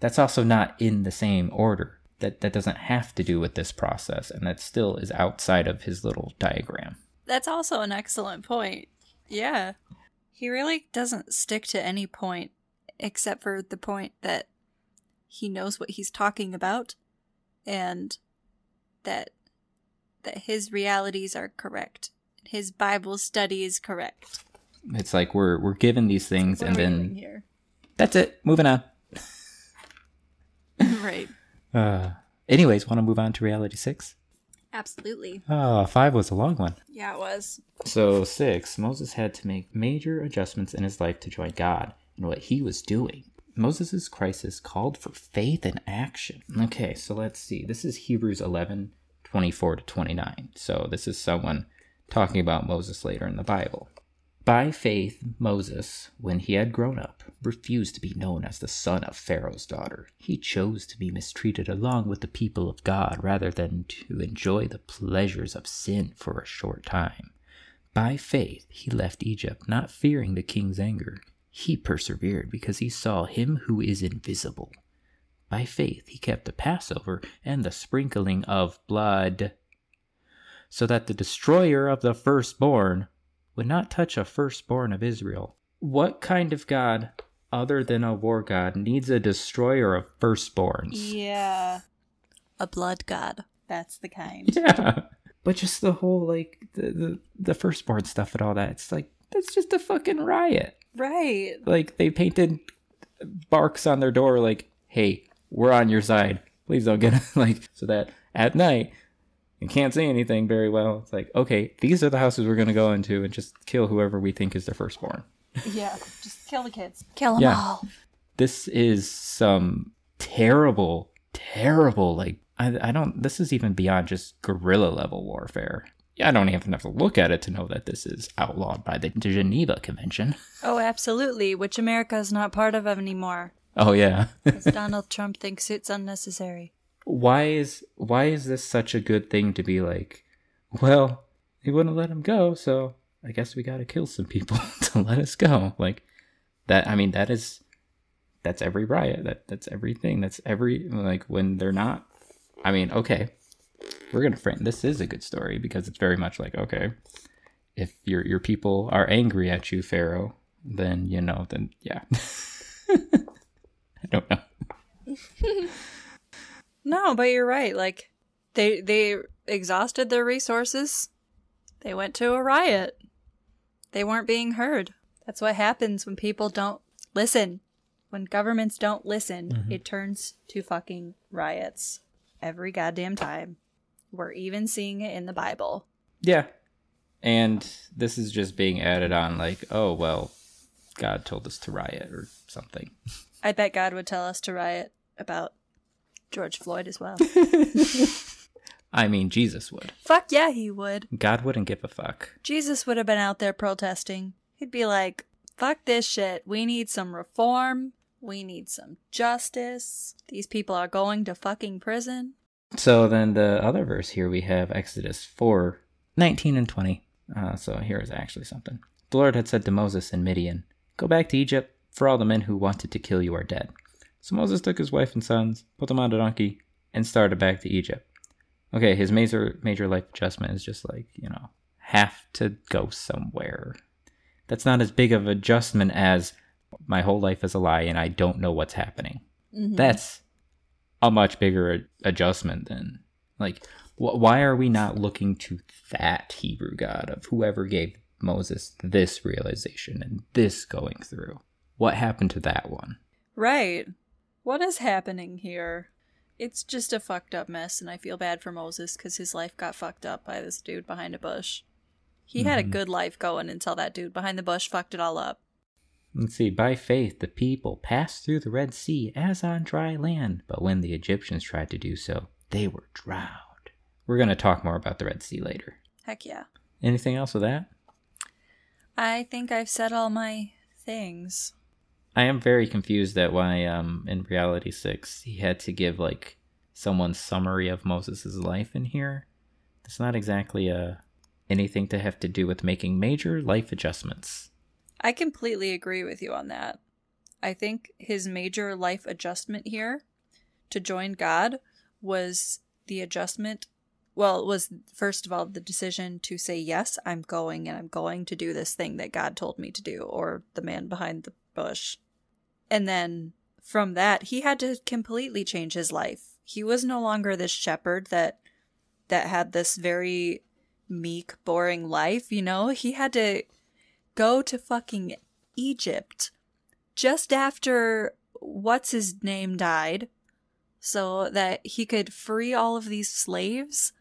that's also not in the same order. That that doesn't have to do with this process and that still is outside of his little diagram. That's also an excellent point. Yeah. He really doesn't stick to any point except for the point that he knows what he's talking about and that that his realities are correct. His Bible study is correct. It's like we're we're given these things and then that's it. Moving on. right. Uh, anyways, want to move on to reality six? Absolutely. Ah, five was a long one. Yeah, it was. So six, Moses had to make major adjustments in his life to join God and what he was doing. Moses' crisis called for faith and action. Okay, so let's see. This is Hebrews 11, 24 to 29. So this is someone talking about Moses later in the Bible. By faith, Moses, when he had grown up, refused to be known as the son of Pharaoh's daughter. He chose to be mistreated along with the people of God rather than to enjoy the pleasures of sin for a short time. By faith, he left Egypt, not fearing the king's anger. He persevered because he saw him who is invisible. By faith, he kept the Passover and the sprinkling of blood, so that the destroyer of the firstborn would not touch a firstborn of Israel. What kind of God, other than a war god, needs a destroyer of firstborns? Yeah. A blood god. That's the kind. Yeah. But just the whole like the the, the firstborn stuff and all that. It's like that's just a fucking riot. Right. Like they painted barks on their door like, "Hey, we're on your side. Please don't get like so that at night you can't see anything very well. It's like, okay, these are the houses we're gonna go into and just kill whoever we think is their firstborn. Yeah. Just kill the kids. Kill them Yeah. all. This is some terrible, terrible like I, I don't. This is even beyond just guerrilla level warfare. Yeah, I don't even have to look at it to know that this is outlawed by the Geneva Convention. Oh, absolutely. Which America is not part of anymore. Oh yeah. Because Donald Trump thinks it's unnecessary. Why is why is this such a good thing to be like? Well, he wouldn't let him go, so I guess we got to kill some people to let us go. Like that. I mean, that is that's every riot. That that's everything. That's every like when they're not. I mean, okay, we're gonna frame this is a good story because it's very much like okay, if your your people are angry at you, Pharaoh, then you know, then yeah. I don't know. No, but you're right. Like they they exhausted their resources. They went to a riot. They weren't being heard. That's what happens when people don't listen. When governments don't listen, mm-hmm. it turns to fucking riots every goddamn time. We're even seeing it in the Bible. Yeah. And this is just being added on like, oh, well, God told us to riot or something. I bet God would tell us to riot about George Floyd as well. I mean, Jesus would. Fuck yeah, he would. God wouldn't give a fuck. Jesus would have been out there protesting. He'd be like, fuck this shit. We need some reform. We need some justice. These people are going to fucking prison. So then the other verse here we have Exodus 4 19 and 20. Uh, so here is actually something. The Lord had said to Moses in Midian, Go back to Egypt, for all the men who wanted to kill you are dead. So Moses took his wife and sons, put them on a donkey, and started back to Egypt. Okay, his major major life adjustment is just like, you know, have to go somewhere. That's not as big of an adjustment as my whole life is a lie and I don't know what's happening. Mm-hmm. That's a much bigger adjustment than like wh- why are we not looking to that Hebrew God of whoever gave Moses this realization and this going through? What happened to that one? Right. What is happening here? It's just a fucked up mess, and I feel bad for Moses because his life got fucked up by this dude behind a bush. He had a mm-hmm. good life going until that dude behind the bush fucked it all up. Let's see. By faith, the people passed through the Red Sea as on dry land, but when the Egyptians tried to do so, they were drowned. We're going to talk more about the Red Sea later. Heck yeah. Anything else with that? I think I've said all my things. I am very confused at why, um, in Reality Six, he had to give like someone's summary of Moses' life in here. It's not exactly uh anything to have to do with making major life adjustments. I completely agree with you on that. I think his major life adjustment here to join God was the adjustment. Well, it was first of all the decision to say, Yes, I'm going and I'm going to do this thing that God told me to do, or the man behind the bush. And then from that, he had to completely change his life. He was no longer this shepherd that that had this very meek, boring life, you know? He had to go to fucking Egypt just after what's his name died so that he could free all of these slaves.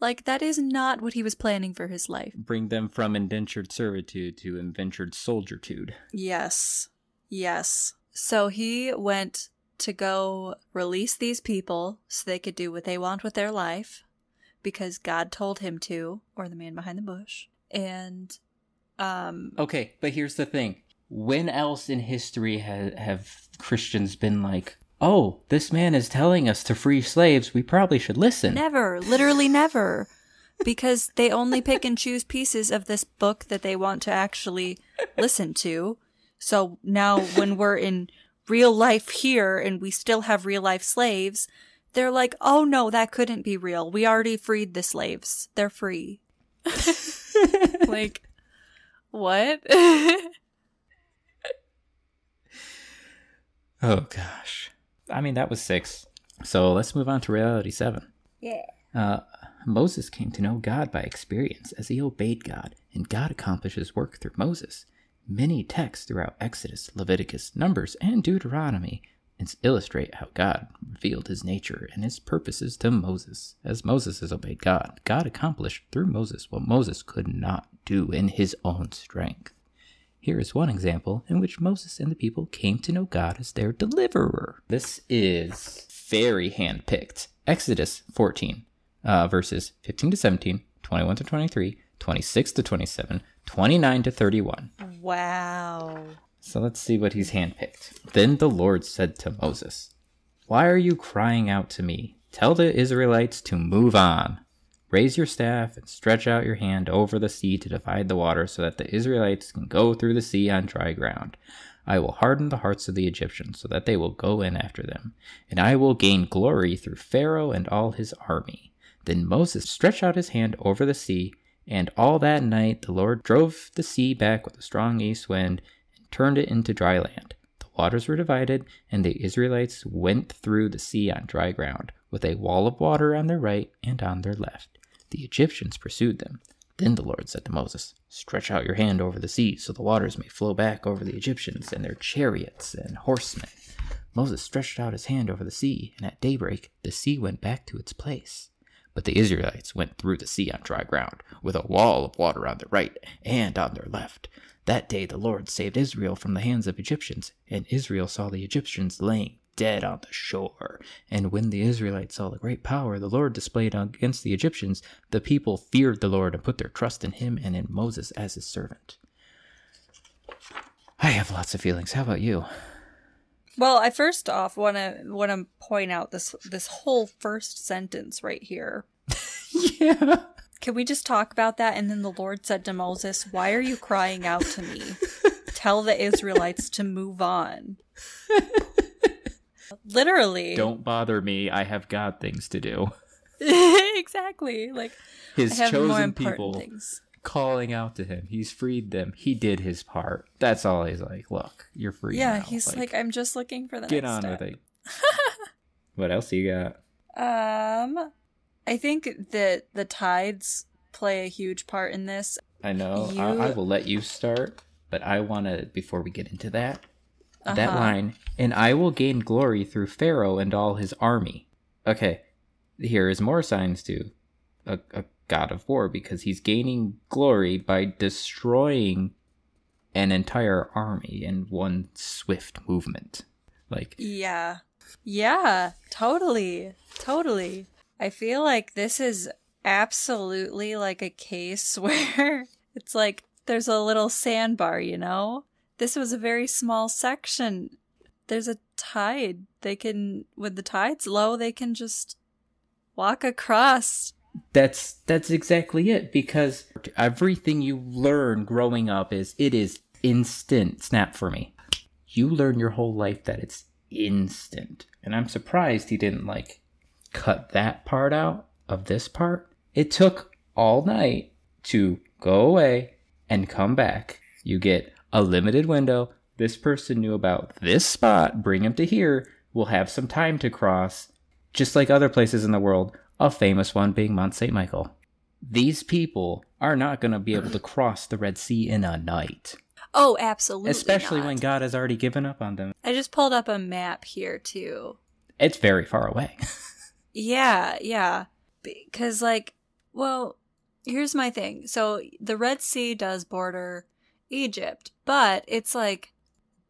Like, that is not what he was planning for his life. Bring them from indentured servitude to indentured soldiertude. Yes. Yes. So he went to go release these people so they could do what they want with their life because God told him to, or the man behind the bush. And, um, Okay, but here's the thing. When else in history ha- have Christians been like, oh, this man is telling us to free slaves, we probably should listen? Never, literally never. Because they only pick and choose pieces of this book that they want to actually listen to. So now, when we're in real life here and we still have real life slaves, they're like, oh no, that couldn't be real. We already freed the slaves. They're free. like, what? Oh gosh. I mean that was six. So let's move on to reality seven. yeah. Uh Moses came to know God by experience as he obeyed God, and God accomplished his work through Moses. Many texts throughout Exodus, Leviticus, Numbers, and Deuteronomy illustrate how God revealed his nature and his purposes to Moses. As Moses has obeyed God, God accomplished through Moses what Moses could not do in his own strength. Here is one example in which Moses and the people came to know God as their deliverer. This is very handpicked. Exodus 14, uh, verses 15 to 17, 21 to 23, 26 to 27, 29 to 31. Wow. So let's see what he's handpicked. Then the Lord said to Moses, Why are you crying out to me? Tell the Israelites to move on. Raise your staff and stretch out your hand over the sea to divide the water so that the Israelites can go through the sea on dry ground. I will harden the hearts of the Egyptians so that they will go in after them, and I will gain glory through Pharaoh and all his army. Then Moses stretched out his hand over the sea, and all that night the Lord drove the sea back with a strong east wind and turned it into dry land. The waters were divided, and the Israelites went through the sea on dry ground, with a wall of water on their right and on their left. The Egyptians pursued them. Then the Lord said to Moses, Stretch out your hand over the sea, so the waters may flow back over the Egyptians and their chariots and horsemen. Moses stretched out his hand over the sea, and at daybreak the sea went back to its place. But the Israelites went through the sea on dry ground, with a wall of water on their right and on their left. That day the Lord saved Israel from the hands of Egyptians, and Israel saw the Egyptians laying dead on the shore. And when the Israelites saw the great power the Lord displayed against the Egyptians, the people feared the Lord and put their trust in him and in Moses as his servant. I have lots of feelings. How about you? Well, I first off want to want to point out this this whole first sentence right here. yeah. Can we just talk about that? And then the Lord said to Moses, "Why are you crying out to me? Tell the Israelites to move on." Literally. Don't bother me. I have God things to do. exactly. Like His I have more chosen important people things. Calling out to him. He's freed them. He did his part. That's all he's like. Look, you're free. Yeah, now. he's like, I'm just looking for the get on step. with it. what else you got? Um, I think that the tides play a huge part in this. I know. You- I, I will let you start, but I want to before we get into that. That Uh-huh. line, and I will gain glory through Pharaoh and all his army. Okay, here is more signs to a, a god of war because he's gaining glory by destroying an entire army in one swift movement. Like, Yeah. Yeah, totally. Totally. I feel like this is absolutely like a case where it's like there's a little sandbar, you know? This was a very small section. There's a tide. They can, when the tide's low, they can just walk across. That's that's exactly it because everything you learn growing up is it is instant snap for me. You learn your whole life that it's instant. And i'm surprised he didn't like cut that part out of this part. It took all night to go away and come back. You get a limited window. This person knew about this spot. Bring him to here. We'll have some time to cross. Just like other places in the world, a famous one being Mount St. Michael. These people are not going to be able to cross the Red Sea in a night, Oh, absolutely. especially not. when God has already given up on them. I just pulled up a map here too. It's very far away. Yeah, yeah. Because, like, well, here's my thing. So the Red Sea does border Egypt, but it's like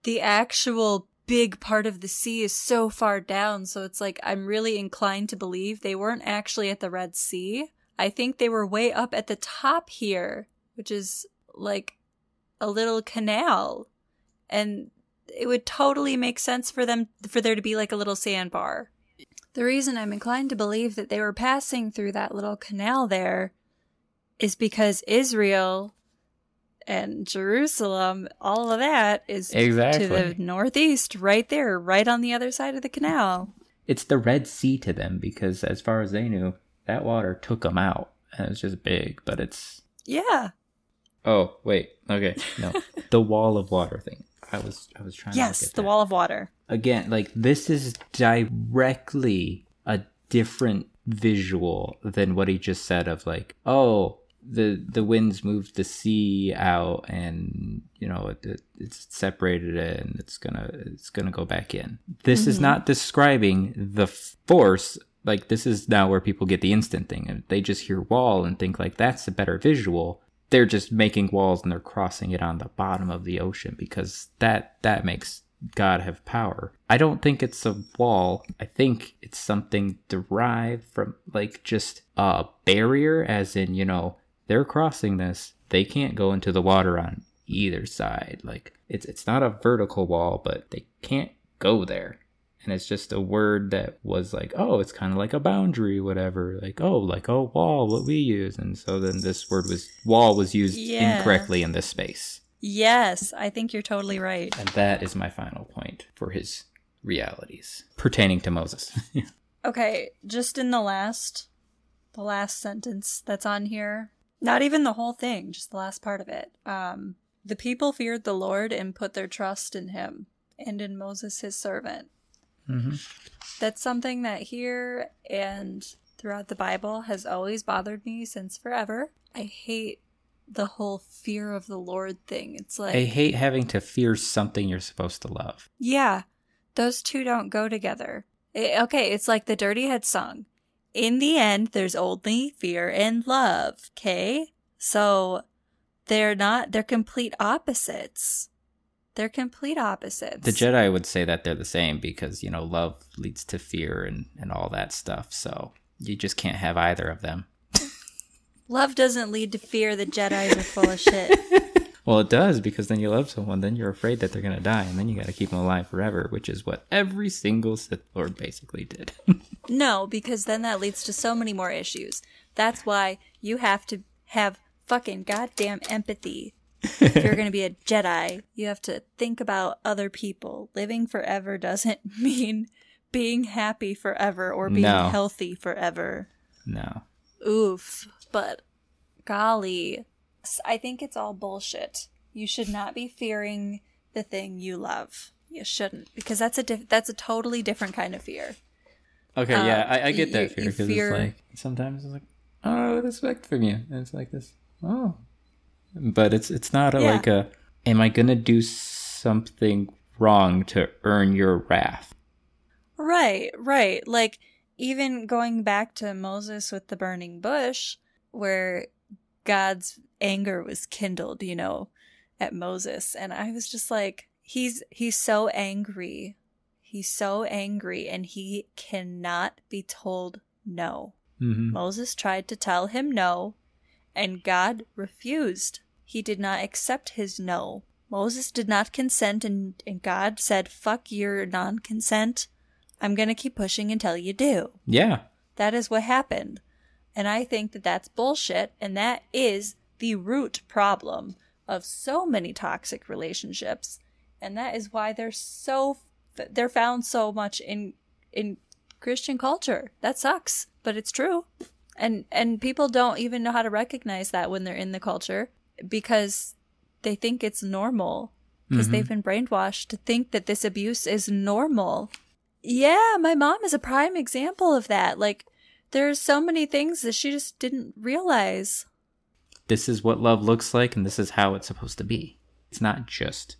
the actual big part of the sea is so far down. So it's like I'm really inclined to believe they weren't actually at the Red Sea. I think they were way up at the top here, which is like a little canal. And it would totally make sense for them for there to be like a little sandbar. The reason I'm inclined to believe that they were passing through that little canal there is because Israel and Jerusalem, all of that is exactly. to the northeast, right there, right on the other side of the canal. It's the Red Sea to them because, as far as they knew, that water took them out. And it was just big, but it's. Yeah. Oh, wait. Okay. No. the wall of water thing. I was I was trying to Yes, the that. wall of water. again like this is directly a different visual than what he just said of like, oh, the the winds moved the sea out and you know it, it, it's separated it and it's gonna it's gonna go back in. This is Mhm. not describing the force like this is now where people get the instant thing. And they just hear wall and think like that's a better visual they're just making walls and they're crossing it on the bottom of the ocean because that that makes god have power. I don't think it's a wall. I think it's something derived from like just a barrier as in you know they're crossing this they can't go into the water on either side like it's it's not a vertical wall but they can't go there and it's just a word that was like oh it's kind of like a boundary whatever like oh like oh wall what we use and so then this word was wall was used Yeah. incorrectly in this space Yes, I think you're totally right. and that is my final point for his realities pertaining to moses Okay, just in the last the last sentence that's on here. Not even the whole thing, just the last part of it. Um the people feared the Lord and put their trust in him and in Moses his servant. mm-hmm. That's something that here and throughout the Bible has always bothered me since forever. I hate the whole fear of the Lord thing. It's like i hate having to fear something you're supposed to love Yeah, those two don't go together. It- okay, it's like the Dirty Head song. In the end, there's only fear and love, okay? So they're not, they're complete opposites. They're complete opposites. the jedi would say that they're the same because you know love leads to fear and and all that stuff so you just can't have either of them love doesn't lead to fear. The Jedi's are full of shit. Well, it does because then you love someone, then you're afraid that they're gonna die, and then you gotta keep them alive forever, which is what every single Sith Lord basically did. No, because then that leads to so many more issues. That's why you have to have fucking goddamn empathy. if you're going to be a Jedi, you have to think about other people. Living forever doesn't mean being happy forever or being No. healthy forever. no, Oof. But golly, I think it's all bullshit. You should not be fearing the thing you love. You shouldn't because that's a diff- that's a totally different kind of fear. okay, Um, yeah, I, I get you- that fear because fear- it's like sometimes it's like, oh, would expect from you, and it's like this, oh, but it's it's not a, Yeah. like a, am I gonna do something wrong to earn your wrath? Right, right. Like even going back to Moses with the burning bush, where God's anger was kindled, you know, at Moses, and I was just like, he's he's so angry, he's so angry, and he cannot be told no. Mm-hmm. Moses tried to tell him no, and God refused. He did not accept his no. Moses did not consent, and, and God said, Fuck your non consent. I'm going to keep pushing until you do. Yeah, That is what happened. And I think that that's bullshit, and that is the root problem of so many toxic relationships. And that is why they're so they're found so much in in Christian culture. That sucks, but it's true. And and people don't even know how to recognize that when they're in the culture because they think it's normal because Mhm. they've been brainwashed to think that this abuse is normal. Yeah, my mom is a prime example of that. Like there's so many things that she just didn't realize. this is what love looks like and this is how it's supposed to be. It's not just,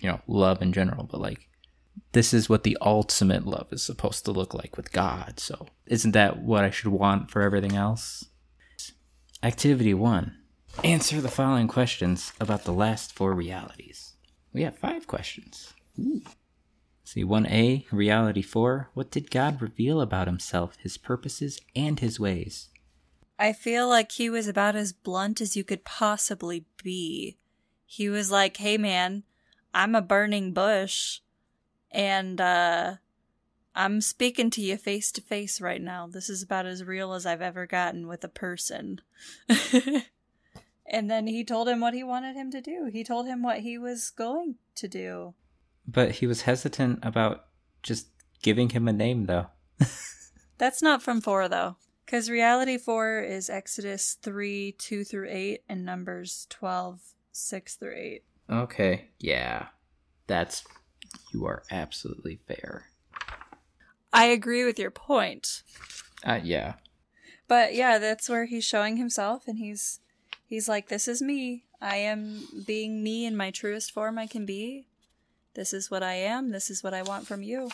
you know, love in general, but like this is what the ultimate love is supposed to look like with God. So, isn't that what I should want for everything else? Activity 1. Answer the following questions about the last four realities. We have 5 questions. Ooh. See 1A, reality 4. What did God reveal about himself, his purposes, and his ways? I feel like he was about as blunt as you could possibly be. He was like, "Hey man, I'm a burning bush and uh I'm speaking to you face to face right now. This is about as real as I've ever gotten with a person." and then he told him what he wanted him to do. He told him what he was going to do. But he was hesitant about just giving him a name, though. That's not from 4 though. Cuz reality 4 is Exodus 3 2 through 8 and Numbers 12 6 through 8. Okay, yeah. That's. You are absolutely fair. I agree with your point. Uh, yeah. But yeah, that's where he's showing himself and he's he's like this is me. I am being me in my truest form I can be. This is what I am. This is what I want from you.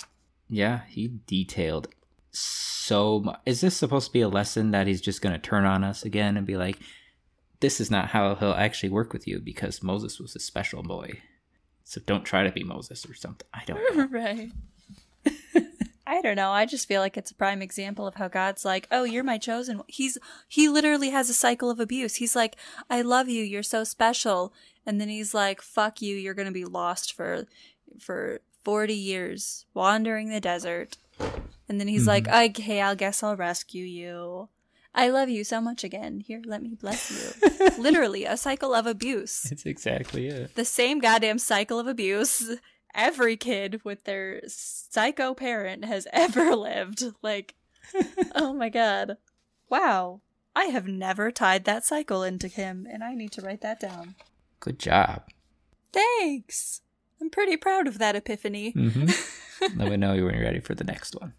Yeah, he detailed so much. Is this supposed to be a lesson that he's just going to turn on us again and be like, this is not how he'll actually work with you because Moses was a special boy. So don't try to be Moses or something. I don't know. right. I don't know. I just feel like it's a prime example of how God's like, "Oh, you're my chosen." He's he literally has a cycle of abuse. He's like, "I love you. You're so special." And then he's like, "Fuck you. You're going to be lost for for 40 years wandering the desert." And then he's mm-hmm. like, "Okay, I guess I'll rescue you." I love you so much again. Here, let me bless you. literally, a cycle of abuse It's exactly it. the same goddamn cycle of abuse every kid with their psycho parent has ever lived. Like, oh my god. Wow. I have never tied that cycle into him, and I need to write that down. Good job. Thanks. I'm pretty proud of that epiphany. Mm-hmm. Let me know when you're ready for the next one.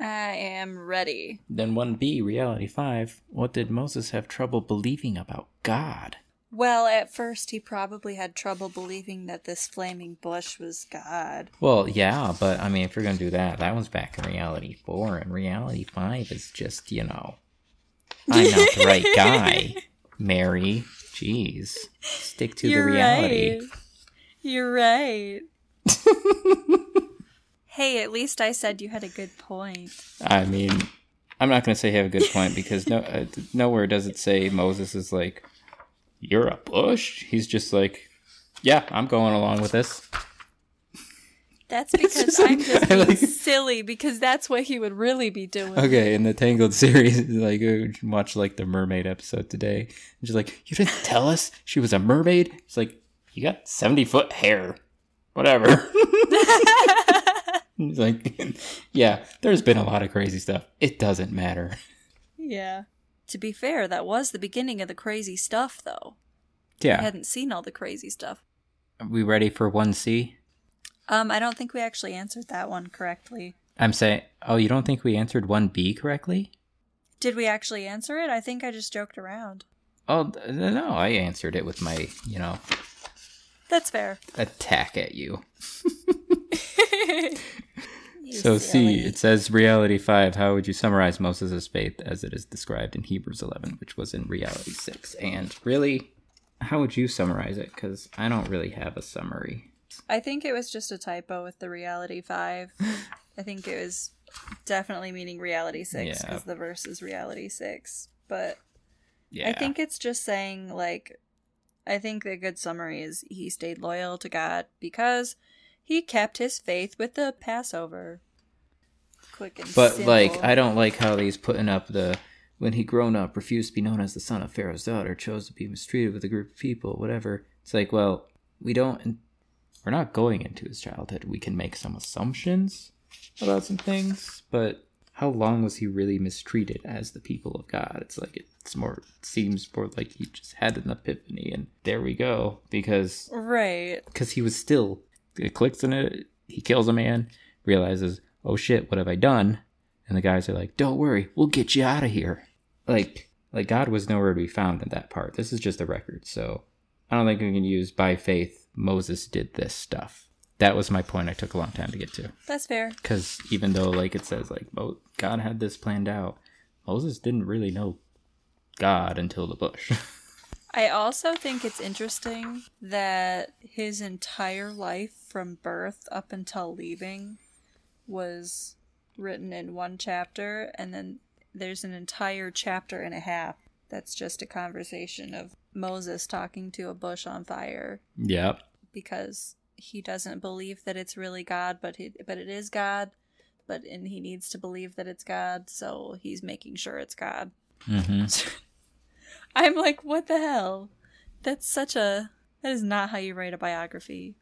I am ready. Then 1B, Reality 5. What did Moses have trouble believing about God? Well, at first, he probably had trouble believing that this flaming bush was God. Well, yeah, but I mean, if you're going to do that, that one's back in Reality 4, and Reality 5 is just, you know, I'm not the right guy, Mary. Jeez. Stick to the reality. Right. You're right. hey, at least I said you had a good point. I mean, I'm not going to say you have a good point because no, uh, nowhere does it say Moses is like, you're a bush. He's just like, yeah, I'm going along with this. That's because just I'm just I being like- silly because that's what he would really be doing. Okay, in the Tangled series, like uh, watch like the mermaid episode today. And she's like, "You didn't tell us she was a mermaid." It's like, "You got seventy foot hair, whatever." It's like, yeah, there's been a lot of crazy stuff. It doesn't matter. yeah. To be fair, that was the beginning of the crazy stuff, though. Yeah. I hadn't seen all the crazy stuff. are we ready for one C? Um, I don't think we actually answered that one correctly. I'm saying, oh, you don't think we answered one B correctly? Did we actually answer it? I think I just joked around. Oh th- no, I answered it with my, you know, That's fair. attack at you. You So C, silly. it says reality 5. How would you summarize Moses' faith as it is described in Hebrews 11, which was in reality 6? And really, how would you summarize it? Because I don't really have a summary. I think it was just a typo with the reality five. I think it was definitely meaning reality six Yeah. because the verse is reality six. But Yeah. I think it's just saying like, I think the good summary is he stayed loyal to God because he kept his faith with the Passover. Quick and But, simple. like, I don't like how he's putting up the. When he grown up, refused to be known as the son of Pharaoh's daughter, chose to be mistreated with a group of people, whatever. It's like, well, we don't. We're not going into his childhood. We can make some assumptions about some things, but how long was he really mistreated as the people of God? It's like it's more it seems more like he just had an epiphany and there we go because right. because he was still it clicks in it. He kills a man realizes oh shit what have I done? And the guys are like don't worry we'll get you out of here. Like like God was nowhere to be found in that part. This is just a record so I don't think we can use by faith Moses did this stuff. That was my point I took a long time to get to. That's fair. because even though like it says like god had this planned out moses didn't really know god until the bush I also think it's interesting that his entire life from birth up until leaving was written in one chapter, and then there's an entire chapter and a half that's just a conversation of Moses talking to a bush on fire yep because he doesn't believe that it's really God, but he, but it is God. But and he needs to believe that it's God, so he's making sure it's God. mm-hmm. I'm like, what the hell? That's such a. That is not how you write a biography.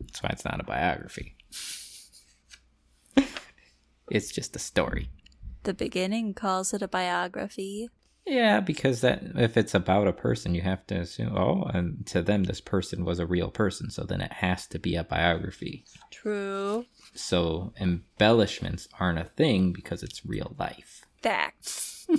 that's why it's not a biography it's just a story The beginning calls it a biography. yeah because that if it's about a person you have to assume oh and to them this person was a real person so then it has to be a biography True. so embellishments aren't a thing because it's real life Facts.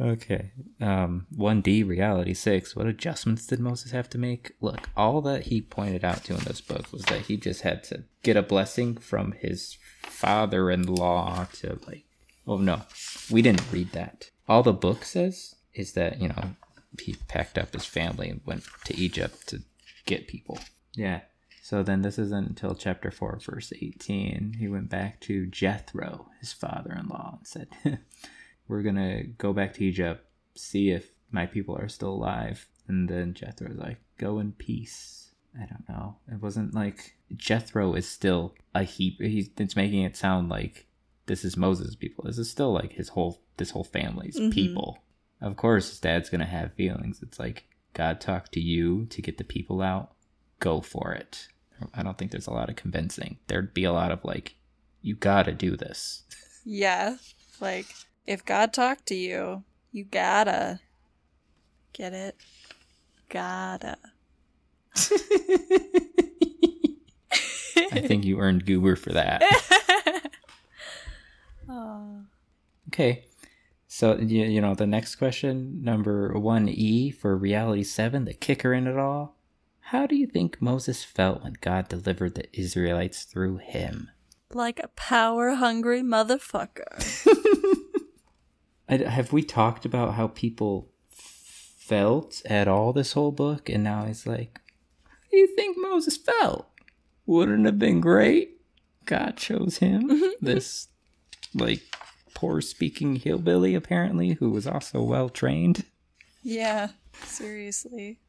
Okay. Um, 1D Reality 6. What adjustments did Moses have to make? Look, all that he pointed out to in this book was that he just had to get a blessing from his father in law to, like, oh no, we didn't read that. All the book says is that, you know, he packed up his family and went to Egypt to get people. Yeah. So then this isn't until chapter 4, verse 18. He went back to Jethro, his father in law, and said, We're going to go back to Egypt, see if my people are still alive. And then Jethro's like, Go in peace. I don't know. It wasn't like Jethro is still a heap. He's it's making it sound like this is Moses' people. This is still like his whole this whole family's Mhm. people. Of course, his dad's gonna have feelings. It's like God talked to you to get the people out. Go for it. I don't think there's a lot of convincing. There'd be a lot of like, you gotta do this. Yeah. Like, if God talked to you, you gotta. Get it? Gotta. I think you earned goober for that. oh. Okay. So you, you know the next question, number one E for reality seven, the kicker in it all. How do you think Moses felt when God delivered the Israelites through him? Like a power hungry motherfucker. I, have we talked about how people felt at all this whole book? And now he's like, how do you think Moses felt? Wouldn't it have been great? God chose him, mm-hmm. this like poor speaking hillbilly apparently, who was also well trained. yeah. Seriously.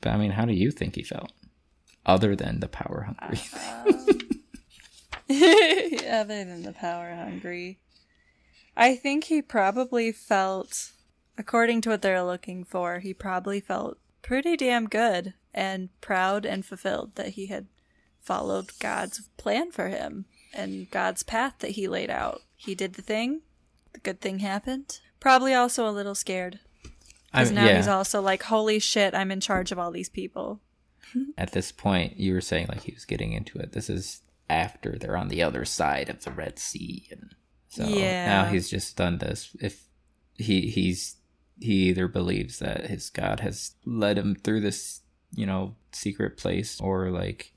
But I mean, how do you think he felt? Other than the power hungry. Uh, um, other than the power hungry. I think he probably felt, according to what they're looking for, he probably felt pretty damn good and proud and fulfilled that he had followed God's plan for him and God's path that he laid out. He did the thing, the good thing happened. Probably also a little scared. Because now yeah. he's also like, holy shit, I'm in charge of all these people. At this point, you were saying like he was getting into it. This is after they're on the other side of the Red Sea, and so now he's just done this. If he he's he either believes that his God has led him through this, you know, secret place, or like,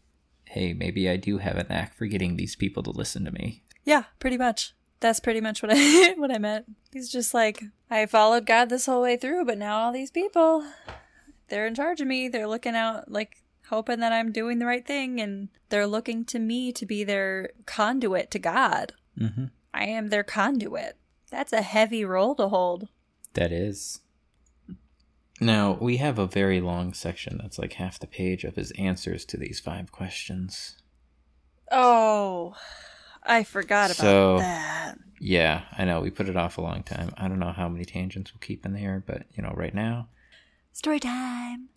hey, maybe I do have a knack for getting these people to listen to me. Yeah, pretty much. That's pretty much what I what I meant. He's just like, I followed God this whole way through, but now all these people, they're in charge of me. They're looking out, like hoping that I'm doing the right thing, and they're looking to me to be their conduit to God. Mm-hmm. I am their conduit. That's a heavy role to hold. That is. Now, we have a very long section that's like half the page of his answers to these five questions. Oh, I forgot about So- that. Yeah, I know. We put it off a long time. I don't know how many tangents we'll keep in there, but, you know, right now. Story time.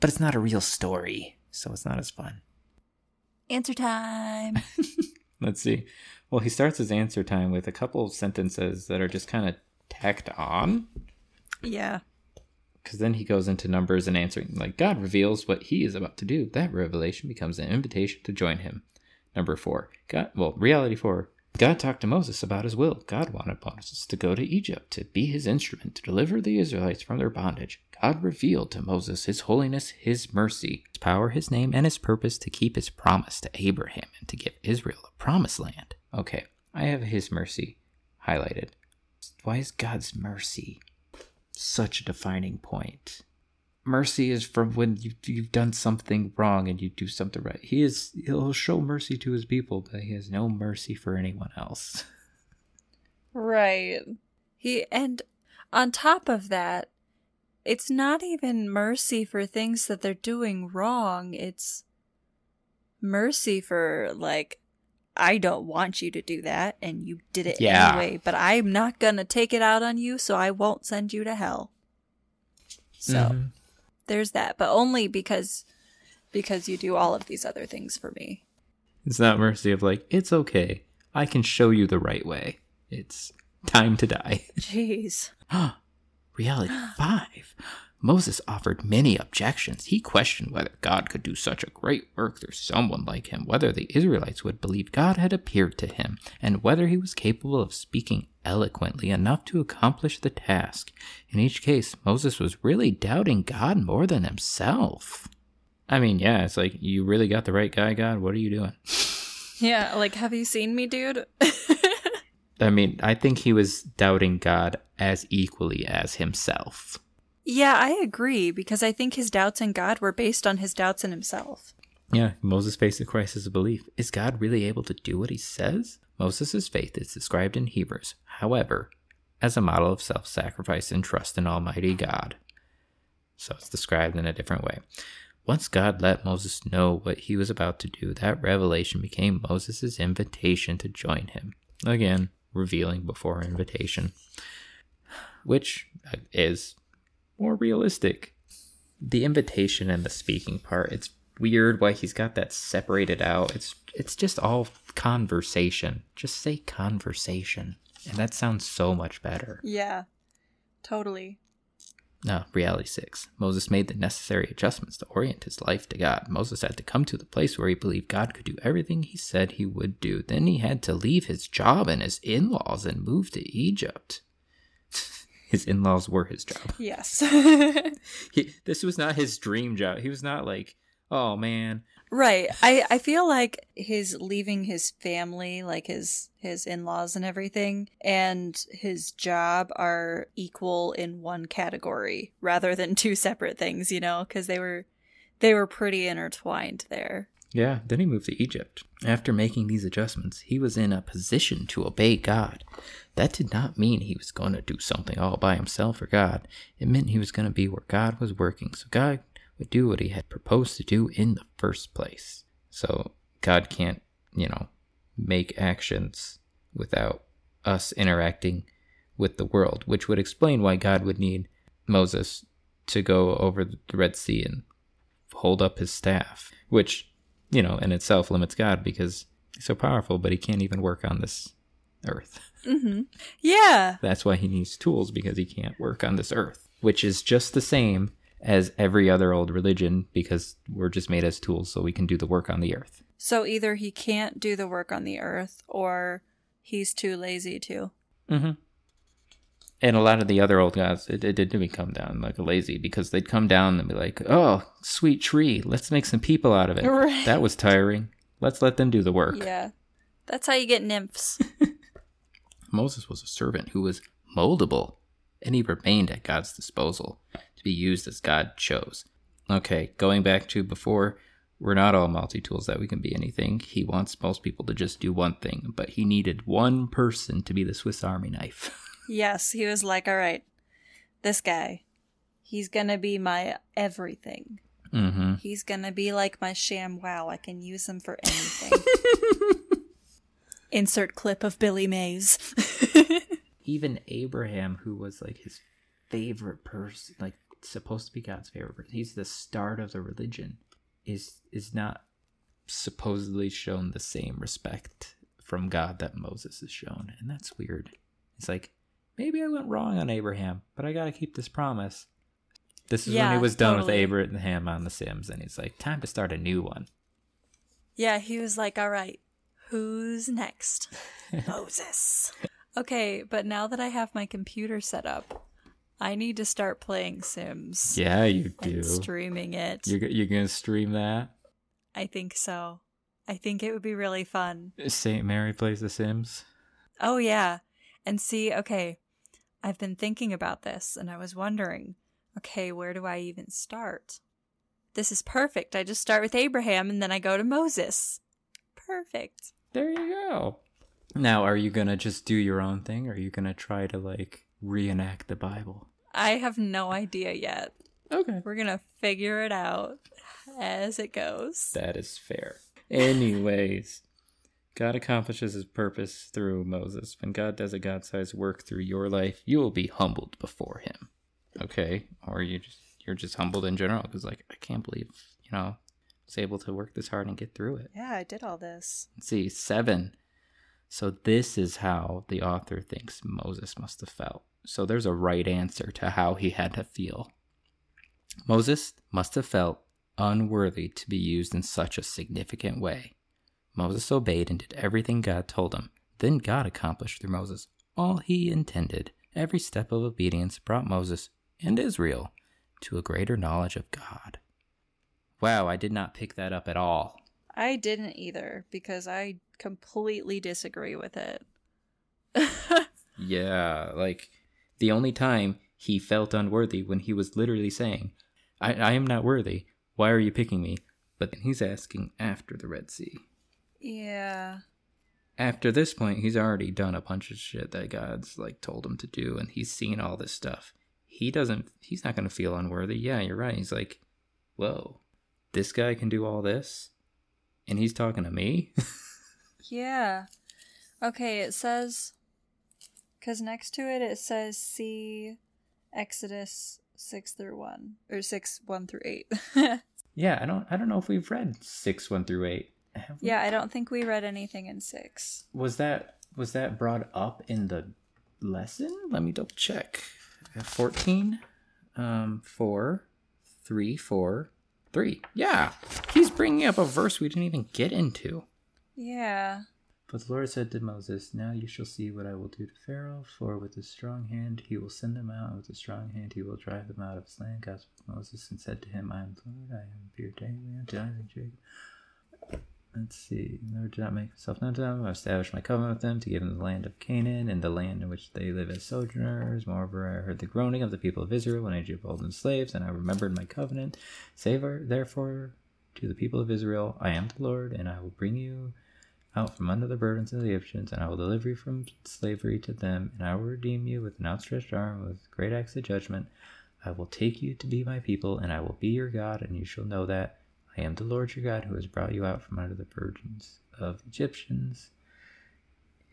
But it's not a real story, so it's not as fun. Answer time. Let's see. Well, he starts his answer time with a couple of sentences that are just kind of tacked on. yeah. Because then he goes into numbers and answering, like, God reveals what he is about to do. That revelation becomes an invitation to join him. Number four, God, well, reality four, God talked to Moses about his will. God wanted Moses to go to Egypt to be his instrument to deliver the Israelites from their bondage. God revealed to Moses his holiness, his mercy, his power, his name, and his purpose to keep his promise to Abraham and to give Israel a promised land. Okay, I have his mercy highlighted. Why is God's mercy such a defining point? Mercy is from when you, you've done something wrong and you do something right. He is he'll show mercy to his people, but he has no mercy for anyone else. Right. He and on top of that, it's not even mercy for things that they're doing wrong. It's mercy for like I don't want you to do that and you did it Yeah. anyway, but I'm not going to take it out on you, so I won't send you to hell. So, Mhm. There's that, but only because because you do all of these other things for me. It's not mercy of like, it's okay. I can show you the right way. It's time to die. Jeez. Reality five. Moses offered many objections. He questioned whether God could do such a great work through someone like him, whether the Israelites would believe God had appeared to him, and whether he was capable of speaking eloquently enough to accomplish the task. In each case, Moses was really doubting God more than himself. I mean, yeah, it's like, you really got the right guy, God? What are you doing? Yeah, like, have you seen me, dude? I mean, I think he was doubting God as equally as himself. Yeah, I agree because I think his doubts in God were based on his doubts in himself. Yeah, Moses faced the crisis of belief. Is God really able to do what he says? Moses' faith is described in Hebrews, however, as a model of self sacrifice and trust in Almighty God. So it's described in a different way. Once God let Moses know what he was about to do, that revelation became Moses' invitation to join him. Again, revealing before invitation, which uh, is more realistic. The invitation and the speaking part, it's weird why he's got that separated out. It's it's just all conversation. Just say conversation. And that sounds so much better. Yeah, totally. No, reality six. Moses made the necessary adjustments to orient his life to God. Moses had to come to the place where he believed God could do everything he said he would do. Then he had to leave his job and his in laws and move to Egypt. His in laws were his job. Yes. He, this was not his dream job. He was not like, oh man, right. I I feel like his leaving his family, like his his in-laws and everything, and his job are equal in one category rather than two separate things, you know, cuz they were they were pretty intertwined there. Yeah, then he moved to Egypt. After making these adjustments, he was in a position to obey God. That did not mean he was going to do something all by himself for God. It meant he was going to be where God was working, so God would do what he had proposed to do in the first place. So God can't, you know, make actions without us interacting with the world, which would explain why God would need Moses to go over the Red Sea and hold up his staff, which, you know, in itself limits God because he's so powerful, but he can't even work on this earth. Mhm. Yeah. That's why he needs tools because he can't work on this earth, which is just the same as every other old religion because we're just made as tools so we can do the work on the earth. So either he can't do the work on the earth or he's too lazy to. Mm-hmm. And a lot of the other old guys, it, it didn't even become down like a lazy because they'd come down and be like, "Oh, sweet tree, let's make some people out of it." Right. That was tiring. Let's let them do the work. Yeah. That's how you get nymphs. Moses was a servant who was moldable, and he remained at God's disposal to be used as God chose. Okay, going back to before, we're not all multi tools that we can be anything. He wants most people to just do one thing, but he needed one person to be the Swiss Army knife. yes, he was like, all right, this guy, he's going to be my everything. mm-hmm. He's going to be like my ShamWow. I can use him for anything. Insert clip of Billy Mays. Even Abraham, who was like his favorite person, like supposed to be God's favorite person, he's the start of the religion, is is not supposedly shown the same respect from God that Moses is shown, and that's weird. It's like maybe I went wrong on Abraham, but I got to keep this promise. This is when he was done totally. with Abraham on The Sims, and he's like, time to start a new one. yeah, he was like, all right, who's next? Moses. Okay, but now that I have my computer set up, I need to start playing Sims Yeah, you do. streaming it. You're you're gonna stream that? I think so. I think it would be really fun. Saint Mary plays The Sims. Oh, yeah. And see, okay, I've been thinking about this and I was wondering, okay, where do I even start? This is perfect. I just start with Abraham and then I go to Moses. Perfect. There you go. Now, are you gonna just do your own thing, or are you gonna try to like reenact the Bible? I have no idea yet. Okay, We're going to figure it out as it goes. that is fair. Anyways, God accomplishes His purpose through Moses. When God does a God-sized work through your life, you will be humbled before Him. Okay, or you just you're just humbled in general because like I can't believe you know I was able to work this hard and get through it. Yeah, I did all this. Let's see, seven. So this is how the author thinks Moses must have felt. So there's a right answer to how he had to feel. Moses must have felt unworthy to be used in such a significant way. Moses obeyed and did everything God told him. Then God accomplished through Moses all he intended. Every step of obedience brought Moses and Israel to a greater knowledge of God. Wow, I did not pick that up at all. I didn't either because I completely disagree with it. Yeah, like the only time he felt unworthy when he was literally saying, I, I am not worthy. Why are you picking me? But then he's asking after the Red Sea. Yeah. After this point, he's already done a bunch of shit that God's like told him to do, and he's seen all this stuff. He doesn't, he's not going to feel unworthy. Yeah, you're right. He's like, whoa, this guy can do all this? And he's talking to me? Yeah. Okay, it says because next to it it says see Exodus six through one or six one through eight. yeah, I don't, I don't know if we've read six, one through eight. Have we? yeah, I don't think we read anything in six. was that was that brought up in the lesson let me double check 14 um 4 3 4 3 yeah he's bringing up a verse we didn't even get into Yeah. but the lord said to moses now you shall see what i will do to pharaoh for with a strong hand he will send them out and with a strong hand he will drive them out of his land god spoke to moses and said to him i am the lord i am daily unto Isaac, Jacob Let's see. Lord did not make himself known to them. I established my covenant with them to give them the land of Canaan and the land in which they live as sojourners. Moreover, I heard the groaning of the people of Israel when Egypt held them slaves, and I remembered my covenant. Say therefore to the people of Israel, I am the Lord, and I will bring you out from under the burdens of the Egyptians, and I will deliver you from slavery to them, and I will redeem you with an outstretched arm, with great acts of judgment. I will take you to be my people, and I will be your God, and you shall know that I am the Lord your God who has brought you out from under the burdens of Egyptians.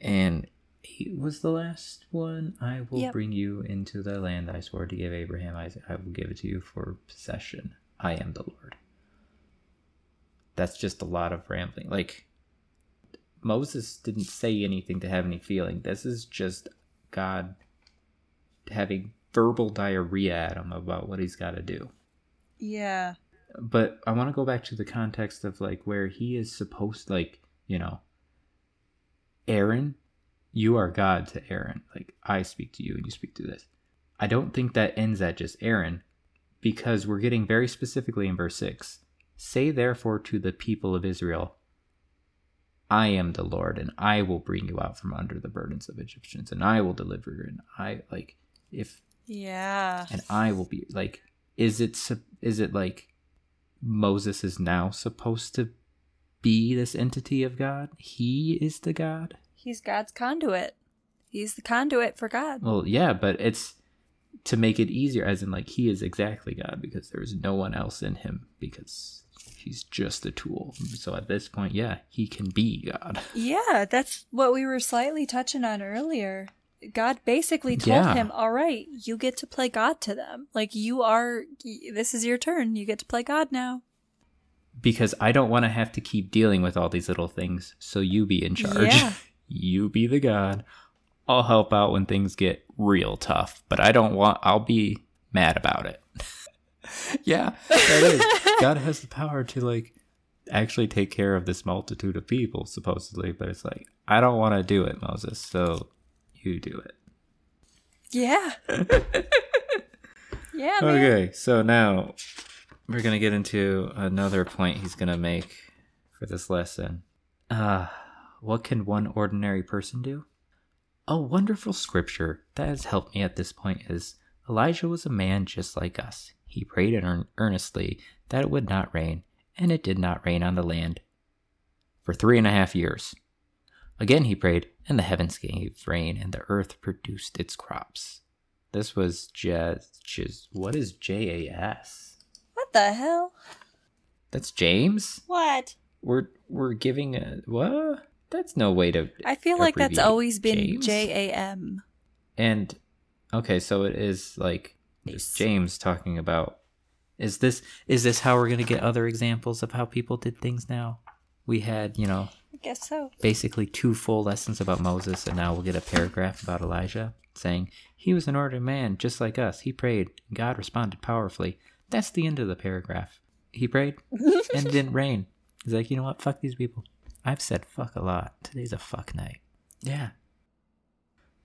And he was the last one. I will Yep. bring you into the land I swore to give Abraham, Isaac. I will give it to you for possession. I am the Lord. That's just a lot of rambling. Like, Moses didn't say anything to have any feeling. This is just God having verbal diarrhea at him about what he's got to do Yeah. But I want to go back to the context of like where he is supposed like, you know, Aaron, you are God to Aaron. Like I speak to you and you speak to this. I don't think that ends at just Aaron because we're getting very specifically in verse 6. Say therefore to the people of Israel, I am the Lord and I will bring you out from under the burdens of Egyptians and I will deliver you and I like if Yeah. and I will be like is it is it like Moses is now supposed to be this entity of God? He is the God? He's God's conduit. He's the conduit for God. Well, yeah, but it's to make it easier as in like he is exactly God because there is no one else in him because he's just a tool. So at this point, yeah, he can be God. Yeah, that's what we were slightly touching on earlier. God basically told Yeah. him, "All right, you get to play God to them. Like you are this is your turn. You get to play God now." Because I don't want to have to keep dealing with all these little things. So you be in charge. Yeah. you be the God. I'll help out when things get real tough, but I don't want I'll be mad about it. yeah, that is. God has the power to like actually take care of this multitude of people supposedly, but it's like I don't want to do it, Moses. So you do it. Yeah. yeah, man. Okay, so now we're gonna get into another point he's gonna make for this lesson. Uh, what can one ordinary person do? A wonderful scripture that has helped me at this point is Elijah was a man just like us. He prayed earnestly that it would not rain, and it did not rain on the land for three and a half years. Again he prayed, and the heavens gave rain, and the earth produced its crops. This was just, just what is JAS? What the hell? That's James. What? We're we're giving a what? That's no way to. I feel like that's always been. J A M. And okay, so it is like James talking about. Is this is this how we're gonna get other examples of how people did things now? We had you know I guess so. basically two full lessons about Moses, and now we'll get a paragraph about Elijah saying he was an ordinary man just like us. He prayed, God responded powerfully. That's the end of the paragraph. He prayed and it didn't rain. He's like, you know what? Fuck these people. I've said fuck a lot. Today's a fuck night. Yeah.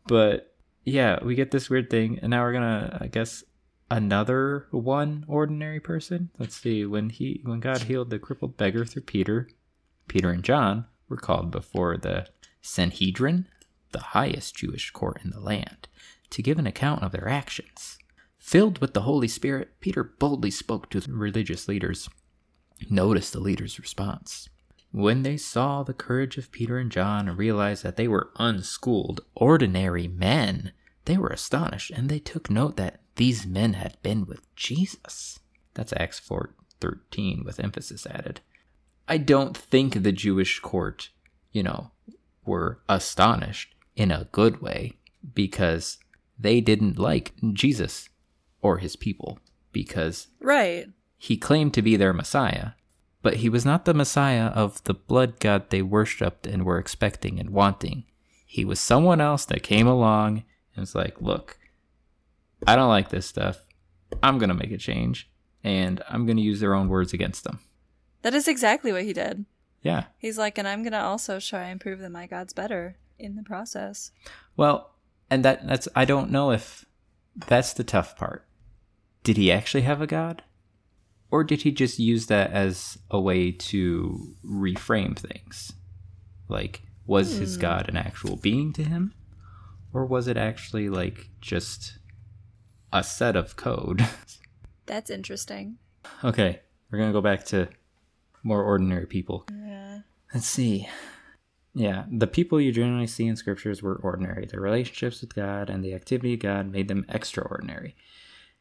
But yeah, we get this weird thing, and now we're gonna, I guess, another one ordinary person. Let's see. When he, when God healed the crippled beggar through Peter, Peter and John were called before the Sanhedrin, the highest Jewish court in the land, to give an account of their actions. Filled with the Holy Spirit, Peter boldly spoke to the religious leaders. Notice the leaders' response. When they saw the courage of Peter and John and realized that they were unschooled, ordinary men, they were astonished and they took note that these men had been with Jesus. That's Acts 4:13 with emphasis added. I don't think the Jewish court, you know, were astonished in a good way because they didn't like Jesus or his people because Right. he claimed to be their Messiah, but he was not the Messiah of the blood god they worshipped and were expecting and wanting. He was someone else that came along and was like, Look, I don't like this stuff. I'm going to make a change, and I'm going to use their own words against them. That is exactly what he did. Yeah. He's like, and I'm gonna also try and prove that my God's better in the process. Well, and that that's I don't know if that's the tough part. Did he actually have a god? Or did he just use that as a way to reframe things? Like was his hmm. god an actual being to him? Or was it actually like just a set of code? That's interesting. okay, we're going to go back to more ordinary people. Yeah. Let's see. Yeah, the people you generally see in scriptures were ordinary. Their relationships with God and the activity of God made them extraordinary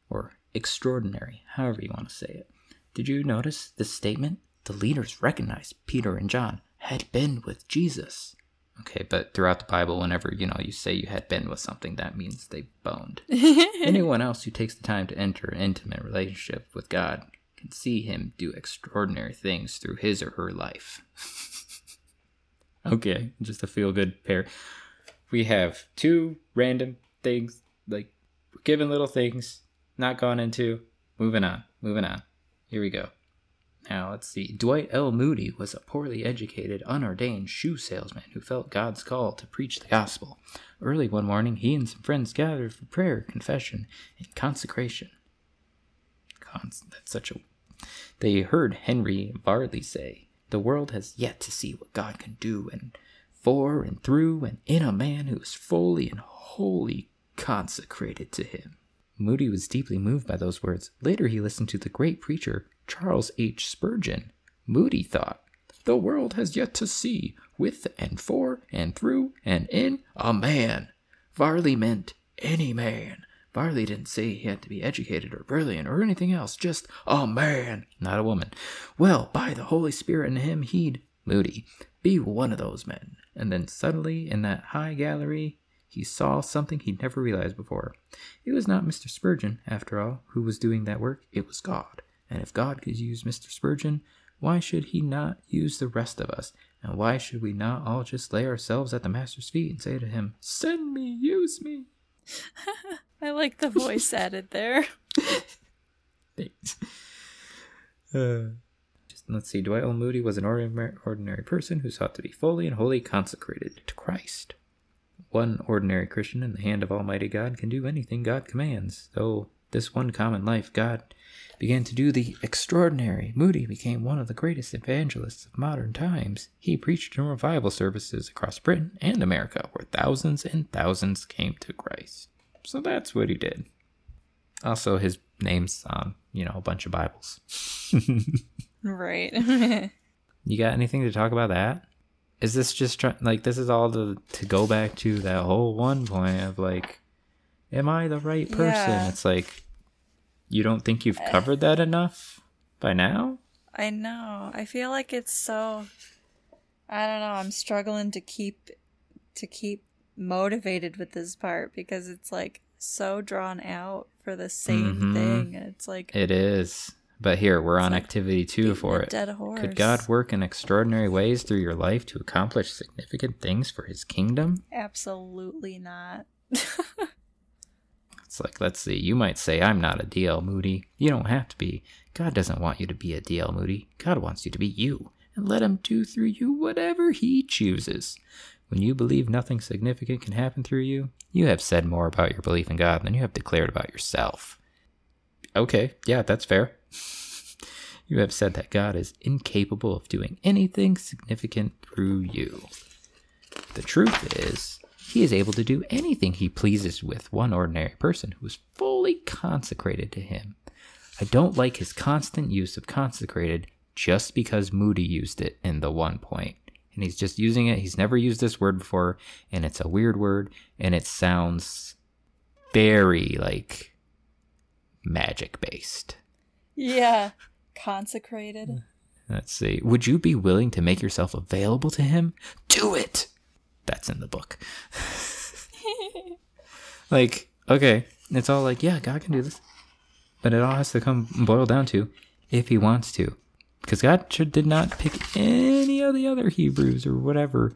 or extraordinary, however you want to say it. Did you notice this statement? The leaders recognized Peter and John had been with Jesus. Okay, but throughout the Bible, whenever you know you say you had been with something, that means they boned. Anyone else who takes the time to enter an intimate relationship with God can see him do extraordinary things through his or her life. okay, just a feel good pair. We have two random things, like given little things, not gone into. Moving on, moving on. Here we go. Now, let's see. Dwight L. Moody was a poorly educated, unordained shoe salesman who felt God's call to preach the gospel. Early one morning, he and some friends gathered for prayer, confession, and consecration. Cons- that's such a. They heard Henry Varley say, The world has yet to see what God can do and for and through and in a man who is fully and wholly consecrated to him. Moody was deeply moved by those words. Later, he listened to the great preacher Charles H. Spurgeon. Moody thought, The world has yet to see, with and for and through and in, a man. Varley meant any man. Varley didn't say he had to be educated or brilliant or anything else, just a man, not a woman. Well, by the Holy Spirit in him, he'd, Moody, be one of those men. And then suddenly, in that high gallery, he saw something he'd never realized before. It was not Mr. Spurgeon, after all, who was doing that work, it was God. And if God could use Mr. Spurgeon, why should he not use the rest of us? And why should we not all just lay ourselves at the Master's feet and say to him, Send me, use me? I like the voice added there. Thanks. Uh, just, let's see. Dwight L. Moody was an ordinary, ordinary person who sought to be fully and wholly consecrated to Christ. One ordinary Christian in the hand of Almighty God can do anything God commands, though this one common life God began to do the extraordinary. Moody became one of the greatest evangelists of modern times. He preached in revival services across Britain and America, where thousands and thousands came to Christ. So that's what he did. Also, his name's on, you know, a bunch of Bibles. right. You got anything to talk about that? Is this just try- like this is all to to go back to that whole one point of like, am I the right person? Yeah. It's like, you don't think you've covered that enough by now? I know. I feel like it's so I don't know, I'm struggling to keep to keep motivated with this part because it's like so drawn out for the same Mhm. thing it's like It is. But here we're on like activity two for it. dead horse. Could God work in extraordinary ways through your life to accomplish significant things for His kingdom? absolutely not. It's like, let's see, you might say, I'm not a DL Moody. You don't have to be. God doesn't want you to be a DL Moody. God wants you to be you and let Him do through you whatever He chooses. When you believe nothing significant can happen through you, you have said more about your belief in God than you have declared about yourself. Okay, yeah, that's fair. you have said that God is incapable of doing anything significant through you. The truth is, he is able to do anything he pleases with one ordinary person who is fully consecrated to him. I don't like his constant use of consecrated just because Moody used it in the one point. And he's just using it. He's never used this word before, and it's a weird word, and it sounds very like magic based. Yeah. Consecrated. Let's see. Would you be willing to make yourself available to him? Do it. That's in the book. like, okay, it's all like, yeah, God can do this. But it all has to come boil down to if he wants to. Because God should, did not pick any of the other Hebrews or whatever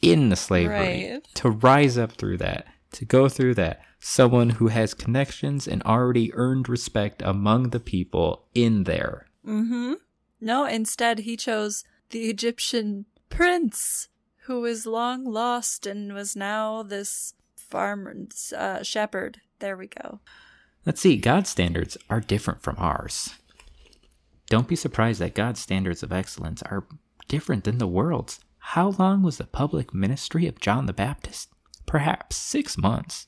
in the slavery Right. to rise up through that, to go through that. Someone who has connections and already earned respect among the people in there. Mm-hmm. No, instead he chose the Egyptian prince, who was long lost and was now this farmer, uh, shepherd. There we go. Let's see, God's standards are different from ours. Don't be surprised that God's standards of excellence are different than the world's. How long was the public ministry of John the Baptist? Perhaps six months.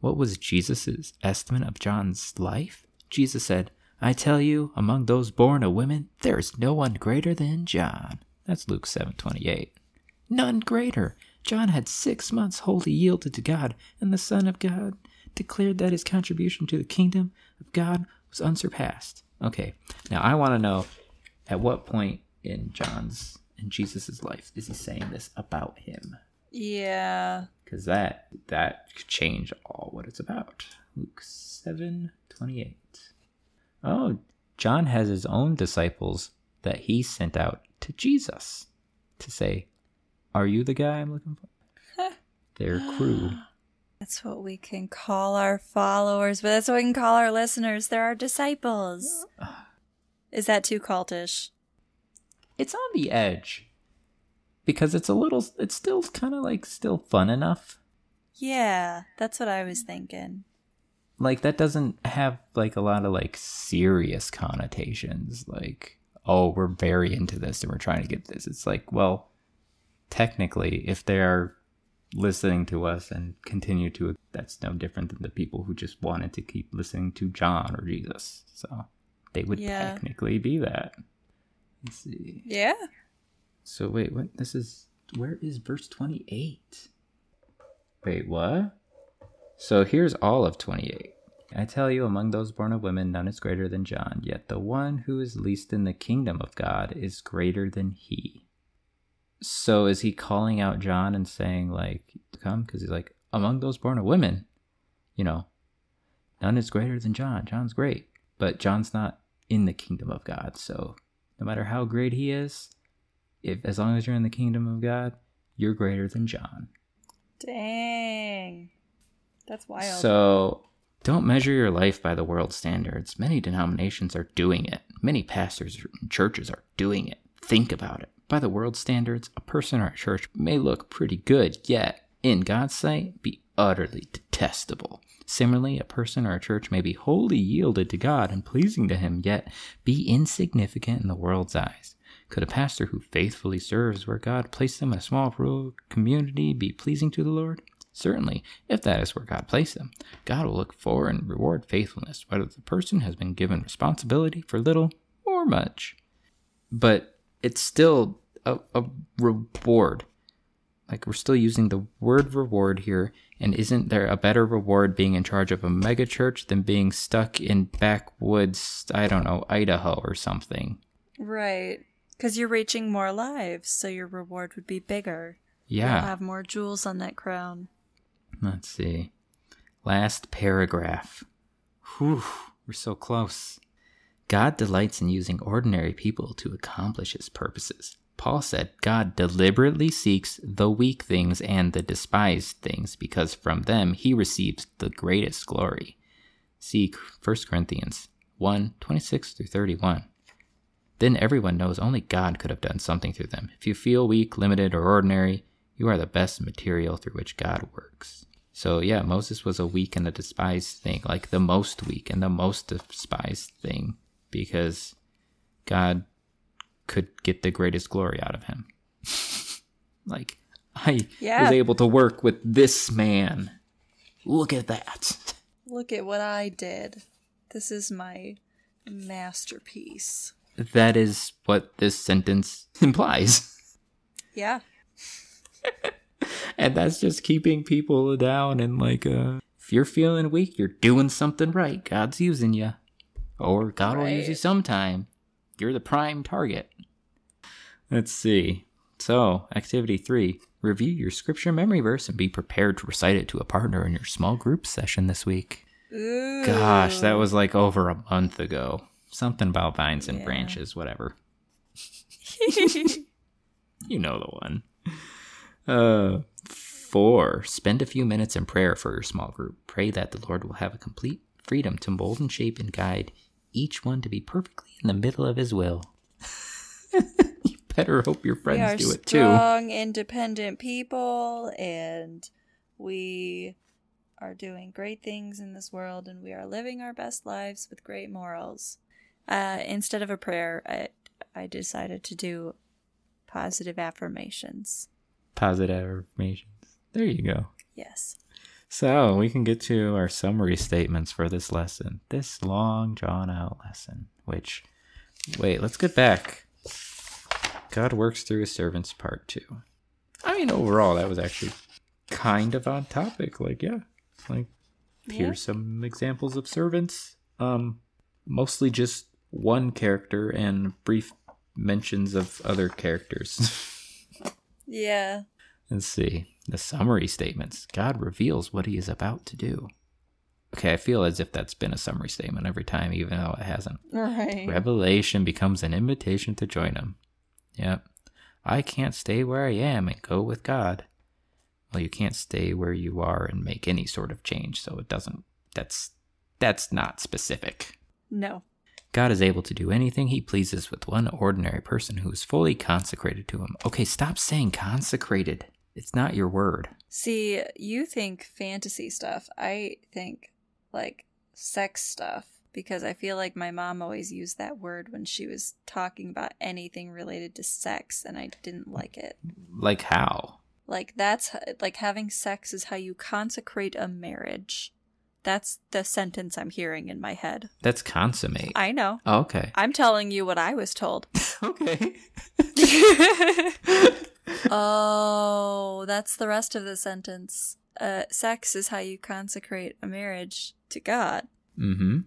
What was Jesus' estimate of John's life? Jesus said, I tell you, among those born of women, there is no one greater than John. That's Luke 7:28. None greater. John had six months wholly yielded to God, and the Son of God declared that his contribution to the kingdom of God was unsurpassed. Okay, now I want to know at what point in John's in Jesus' life is he saying this about him? Yeah. Because that that could change all what it's about. Luke seven twenty eight. Oh, John has his own disciples that he sent out to Jesus to say, "Are you the guy I'm looking for?" Their crew. That's what we can call our followers, but that's what we can call our listeners. They're our disciples. Is that too cultish? it's on the edge because it's a little it's still kind of like still fun enough Yeah, that's what I was thinking. like that doesn't have like a lot of like serious connotations like oh we're very into this and we're trying to get this it's like well technically if they're listening to us and continue to that's no different than the people who just wanted to keep listening to john or jesus so they would Yeah. technically be that let's see Yeah. So wait, what? This is where is verse twenty-eight? Wait, what? So here's all of twenty-eight. I tell you, among those born of women, none is greater than John. Yet the one who is least in the kingdom of God is greater than he. So is he calling out John and saying like, to "Come," because he's like, among those born of women, you know, none is greater than John. John's great, but John's not in the kingdom of God. So no matter how great he is, if as long as you're in the kingdom of God, you're greater than John. Dang. That's wild. So don't measure your life by the world's standards. Many denominations are doing it. Many pastors and churches are doing it. Think about it. By the world's standards, a person or a church may look pretty good, yet in God's sight be utterly detestable. Similarly, a person or a church may be wholly yielded to God and pleasing to Him, yet be insignificant in the world's eyes. Could a pastor who faithfully serves where God placed them in a small rural community be pleasing to the Lord? Certainly, if that is where God placed them, God will look for and reward faithfulness, whether the person has been given responsibility for little or much. But it's still a, a reward. Like, we're still using the word reward here, and isn't there a better reward being in charge of a megachurch than being stuck in backwoods, I don't know, Idaho or something? right. Because you're reaching more lives, so your reward would be bigger. You'll Yeah. have more jewels on that crown. Let's see. Last paragraph. Whew, we're so close. God delights in using ordinary people to accomplish his purposes. Paul said, God deliberately seeks the weak things and the despised things because from them he receives the greatest glory. See 1 Corinthians 1 26 through 31. Then everyone knows only God could have done something through them. If you feel weak, limited, or ordinary, you are the best material through which God works. So, yeah, Moses was a weak and a despised thing, like the most weak and the most despised thing, because God could get the greatest glory out of him. like, I Yeah. was able to work with this man. Look at that. Look at what I did. This is my masterpiece. That is what this sentence implies. Yeah. and that's just keeping people down and like uh if you're feeling weak, you're doing something right. God's using you. Or God will use you sometime. You're the prime target. Let's see. So, activity 3, review your scripture memory verse and be prepared to recite it to a partner in your small group session this week. Ooh. Gosh, that was like over a month ago. Something about vines and Yeah. branches, whatever. You know the one. Uh, four. Spend a few minutes in prayer for your small group. Pray that the Lord will have a complete freedom to mold and shape and guide each one to be perfectly in the middle of His will. you better hope your friends do it too. strong, independent people, and we are doing great things in this world, and we are living our best lives with great morals. Uh, instead of a prayer, I, I decided to do positive affirmations. Positive affirmations. There you go. Yes. So we can get to our summary statements for this lesson, this long drawn out lesson. Which, wait, let's get back. God works through his servants, part two. I mean, overall, that was actually kind of on topic. Like, yeah, like Yeah. here's some examples of servants. Um, mostly just one character and brief mentions of other characters. Yeah. Let's see. The summary statements. God reveals what he is about to do. Okay, I feel as if that's been a summary statement every time, even though it hasn't. Right. Revelation becomes an invitation to join him. Yep. I can't stay where I am and go with God. Well, you can't stay where you are and make any sort of change, so it doesn't that's that's not specific. No. God is able to do anything he pleases with one ordinary person who is fully consecrated to him. Okay, stop saying consecrated. It's not your word. See, you think fantasy stuff. I think like sex stuff because I feel like my mom always used that word when she was talking about anything related to sex and I didn't like it. Like how? Like that's like having sex is how you consecrate a marriage. That's the sentence I'm hearing in my head. That's consummate. I know. Oh, okay. I'm telling you what I was told. okay. oh, that's the rest of the sentence. Uh, sex is how you consecrate a marriage to God. mm-hmm.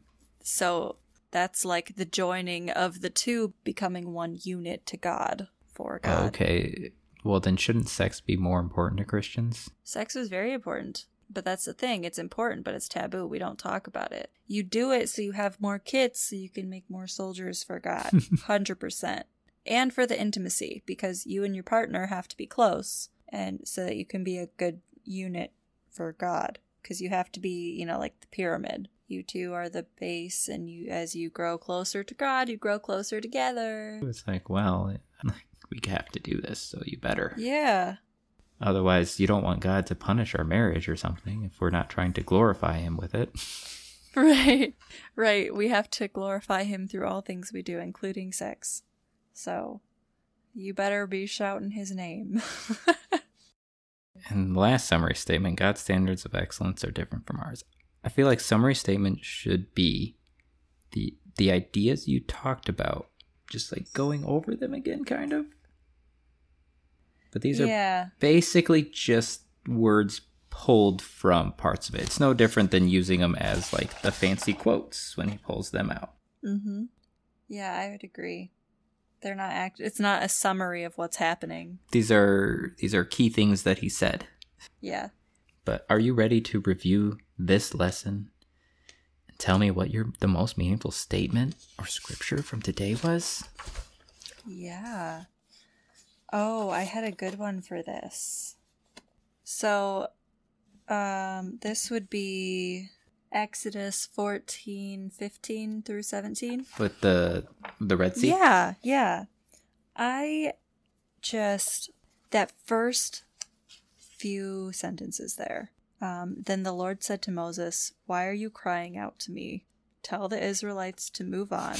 So that's like the joining of the two becoming one unit to God for God. Okay. Well, then shouldn't sex be more important to Christians? Sex is very important. But that's the thing. It's important, but it's taboo. We don't talk about it. You do it so you have more kids, so you can make more soldiers for God. 100%. And for the intimacy, because you and your partner have to be close, and so that you can be a good unit for God. Because you have to be, you know, like the pyramid. You two are the base, and you, as you grow closer to God, you grow closer together. It's like, well, we have to do this, so you better. Yeah. Otherwise, you don't want God to punish our marriage or something if we're not trying to glorify Him with it. Right. Right. We have to glorify him through all things we do, including sex. So you better be shouting his name. And the last summary statement God's standards of excellence are different from ours. I feel like summary statement should be the the ideas you talked about, just like going over them again, kind of. But these are basically just words pulled from parts of it. It's no different than using them as like the fancy quotes when he pulls them out. Mm-hmm. Yeah, I would agree. They're not act it's not a summary of what's happening. These are these are key things that he said. Yeah. But are you ready to review this lesson and tell me what your the most meaningful statement or scripture from today was? Yeah. Oh, I had a good one for this. So, um, this would be Exodus 14, 15 through 17. With the the Red Sea. Yeah, yeah. I just, that first few sentences there. Um, then the Lord said to Moses, Why are you crying out to me? Tell the Israelites to move on.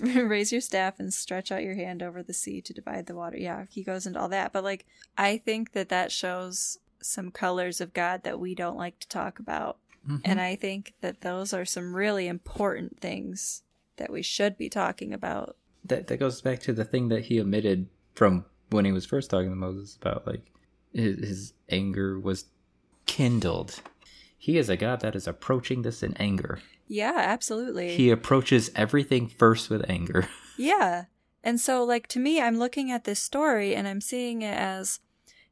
Raise your staff and stretch out your hand over the sea to divide the water. Yeah, he goes into all that. But, like, I think that that shows some colors of God that we don't like to talk about. Mhm. And I think that those are some really important things that we should be talking about. that that goes back to the thing that he omitted from when he was first talking to Moses about like his, his anger was kindled. He is a God that is approaching this in anger. Yeah, absolutely. He approaches everything first with anger. Yeah. And so, like, to me, I'm looking at this story and I'm seeing it as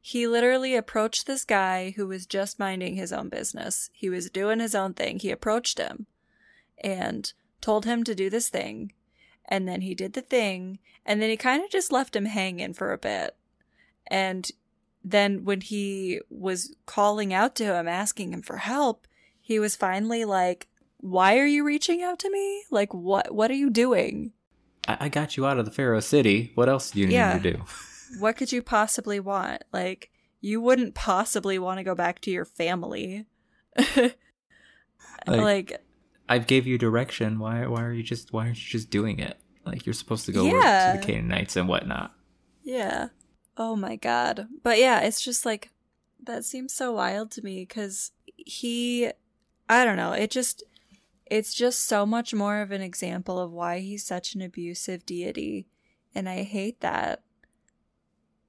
he literally approached this guy who was just minding his own business. He was doing his own thing. He approached him and told him to do this thing. And then he did the thing. And then he kind of just left him hanging for a bit. And then when he was calling out to him, asking him for help, he was finally like, why are you reaching out to me? Like, what, what are you doing? I, I got you out of the Pharaoh city. What else do you need Yeah. me to do? what could you possibly want? Like, you wouldn't possibly want to go back to your family. Like- like, I gave you direction. Why why are you just why aren't you just doing it? Like you're supposed to go Yeah. to the Canaanites and whatnot. yeah. Oh my god. But yeah, it's just like, that seems so wild to me because he, I don't know, it just, it's just so much more of an example of why he's such an abusive deity. And I hate that.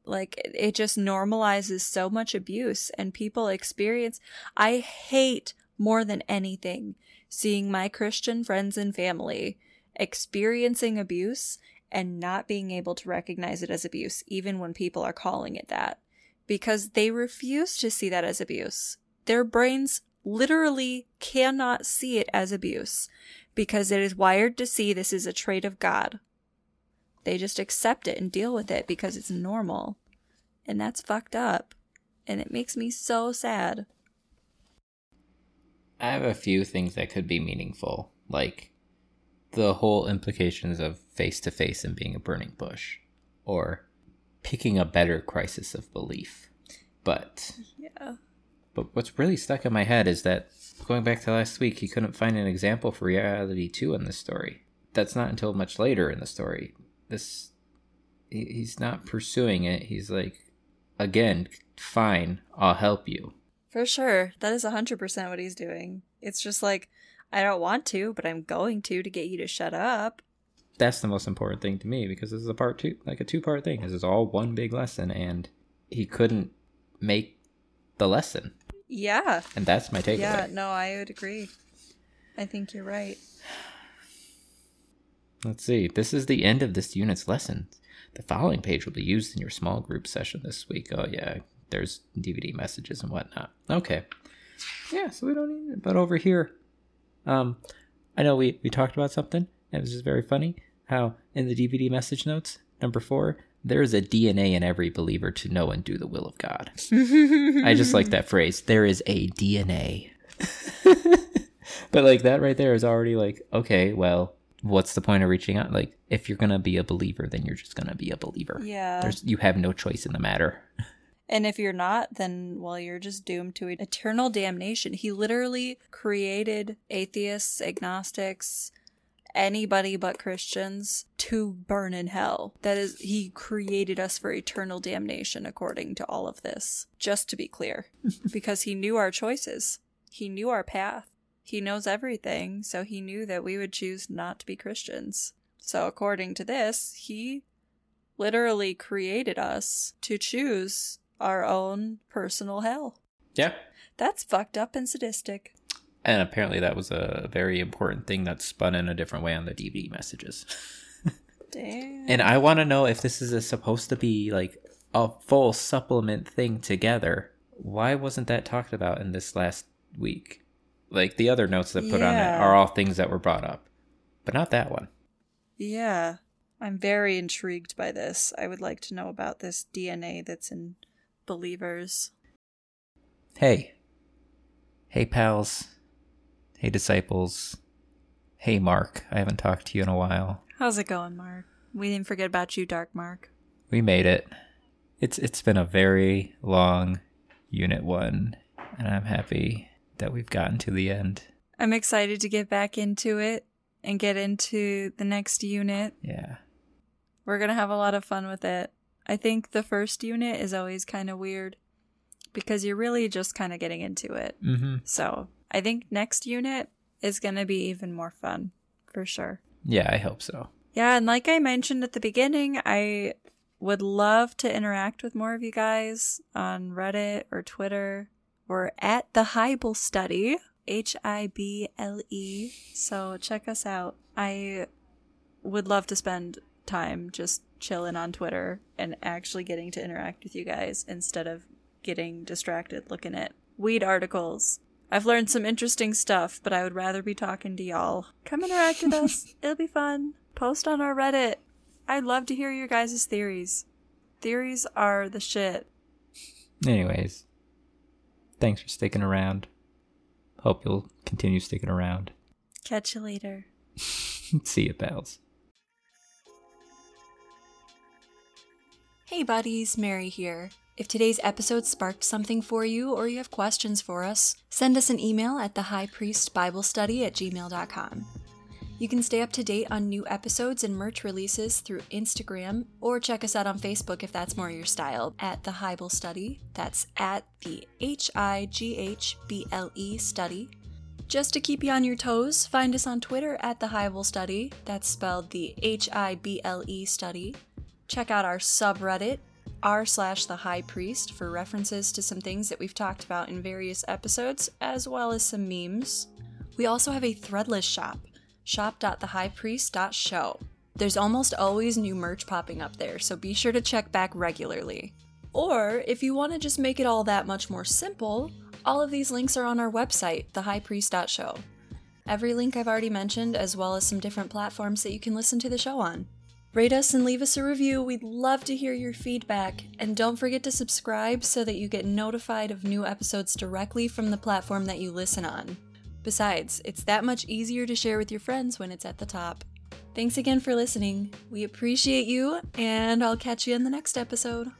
Like, it- just normalizes so much abuse, and people experience. I hate more than anything seeing my Christian friends and family experiencing abuse and not being able to recognize it as abuse, even when people are calling it that, because they refuse to see that as abuse. Their brains literally cannot see it as abuse because it is wired to see this is a trait of God. They just accept it and deal with it because it's normal. And that's fucked up. And it makes me so sad. I have a few things that could be meaningful, like the whole implications of face to face and being a burning bush, or picking a better crisis of belief. But Yeah. but what's really stuck in my head is that going back to last week, he couldn't find an example for reality two in this story. That's not until much later in the story. This he, he's not pursuing it. He's like, again, fine, I'll help you. For sure. That is 100% what he's doing. It's just like, I don't want to, but I'm going to to get you to shut up. that's the most important thing to me because this is a part two like a two part thing this is all one big lesson and he couldn't make the lesson Yeah. and that's my takeaway Yeah, no, I would agree. I think you're right. Let's see this is the end of this unit's lesson the following page will be used in your small group session this week oh yeah there's dvd messages and whatnot okay yeah so we don't need it but over here um i know we we talked about something and it was just very funny how in the dvd message notes number four there is a dna in every believer to know and do the will of god I just like that phrase. There is a DNA. but like that right there is already like, okay, well, what's the point of reaching out? Like, if you're gonna be a believer, then you're just gonna be a believer. Yeah. There's you have no choice in the matter. And if you're not, then, well, you're just doomed to eternal damnation. He literally created atheists, agnostics, anybody but Christians to burn in hell. That is, he created us for eternal damnation, according to all of this. Just to be clear. because he knew our choices, he knew our path, he knows everything, so he knew that we would choose not to be Christians. So, according to this, he literally created us to choose our own personal hell. Yeah. That's fucked up and sadistic. And apparently that was a very important thing that spun in a different way on the DVD messages. Damn. and I want to know if this is a, supposed to be like a full supplement thing together. Why wasn't that talked about in this last week? Like the other notes that put on it are all things that were brought up, but not that one. yeah. I'm very intrigued by this. I would like to know about this DNA that's in believers. Hey. Hey, pals. Hey, disciples. Hey, Mark. I haven't talked to you in a while. How's it going, Mark? We didn't forget about you, Dark Mark. We made it. It's it's been a very long unit 1, and I'm happy that we've gotten to the end. I'm excited to get back into it and get into the next unit. Yeah. We're going to have a lot of fun with it. I think the first unit is always kind of weird because you're really just kind of getting into it. Mhm. So, I think next unit is going to be even more fun for sure. Yeah, I hope so. Yeah, and like I mentioned at the beginning, I would love to interact with more of you guys on Reddit or Twitter. We're at the Hibble Study, H I B L E. So check us out. I would love to spend time just chilling on Twitter and actually getting to interact with you guys instead of getting distracted looking at weed articles. I've learned some interesting stuff, but I would rather be talking to y'all. Come interact with us. It'll be fun. Post on our Reddit. I'd love to hear your guys' theories. Theories are the shit. Anyways, thanks for sticking around. Hope you'll continue sticking around. Catch you later. See you, pals. Hey buddies, Mary here. If today's episode sparked something for you or you have questions for us, send us an email at thehighpriestbiblestudy at gmail.com. You can stay up to date on new episodes and merch releases through Instagram or check us out on Facebook if that's more your style at the Hibble Study. That's at the H I G H B L E study. Just to keep you on your toes, find us on Twitter at the Hibble Study. That's spelled the H I B L E study. Check out our subreddit, r slash the high priest, for references to some things that we've talked about in various episodes, as well as some memes. We also have a threadless shop, shop.thehighpriest.show. There's almost always new merch popping up there, so be sure to check back regularly. Or, if you want to just make it all that much more simple, all of these links are on our website, thehighpriest.show. Every link I've already mentioned, as well as some different platforms that you can listen to the show on. Rate us and leave us a review. We'd love to hear your feedback. And don't forget to subscribe so that you get notified of new episodes directly from the platform that you listen on. Besides, it's that much easier to share with your friends when it's at the top. Thanks again for listening. We appreciate you, and I'll catch you in the next episode.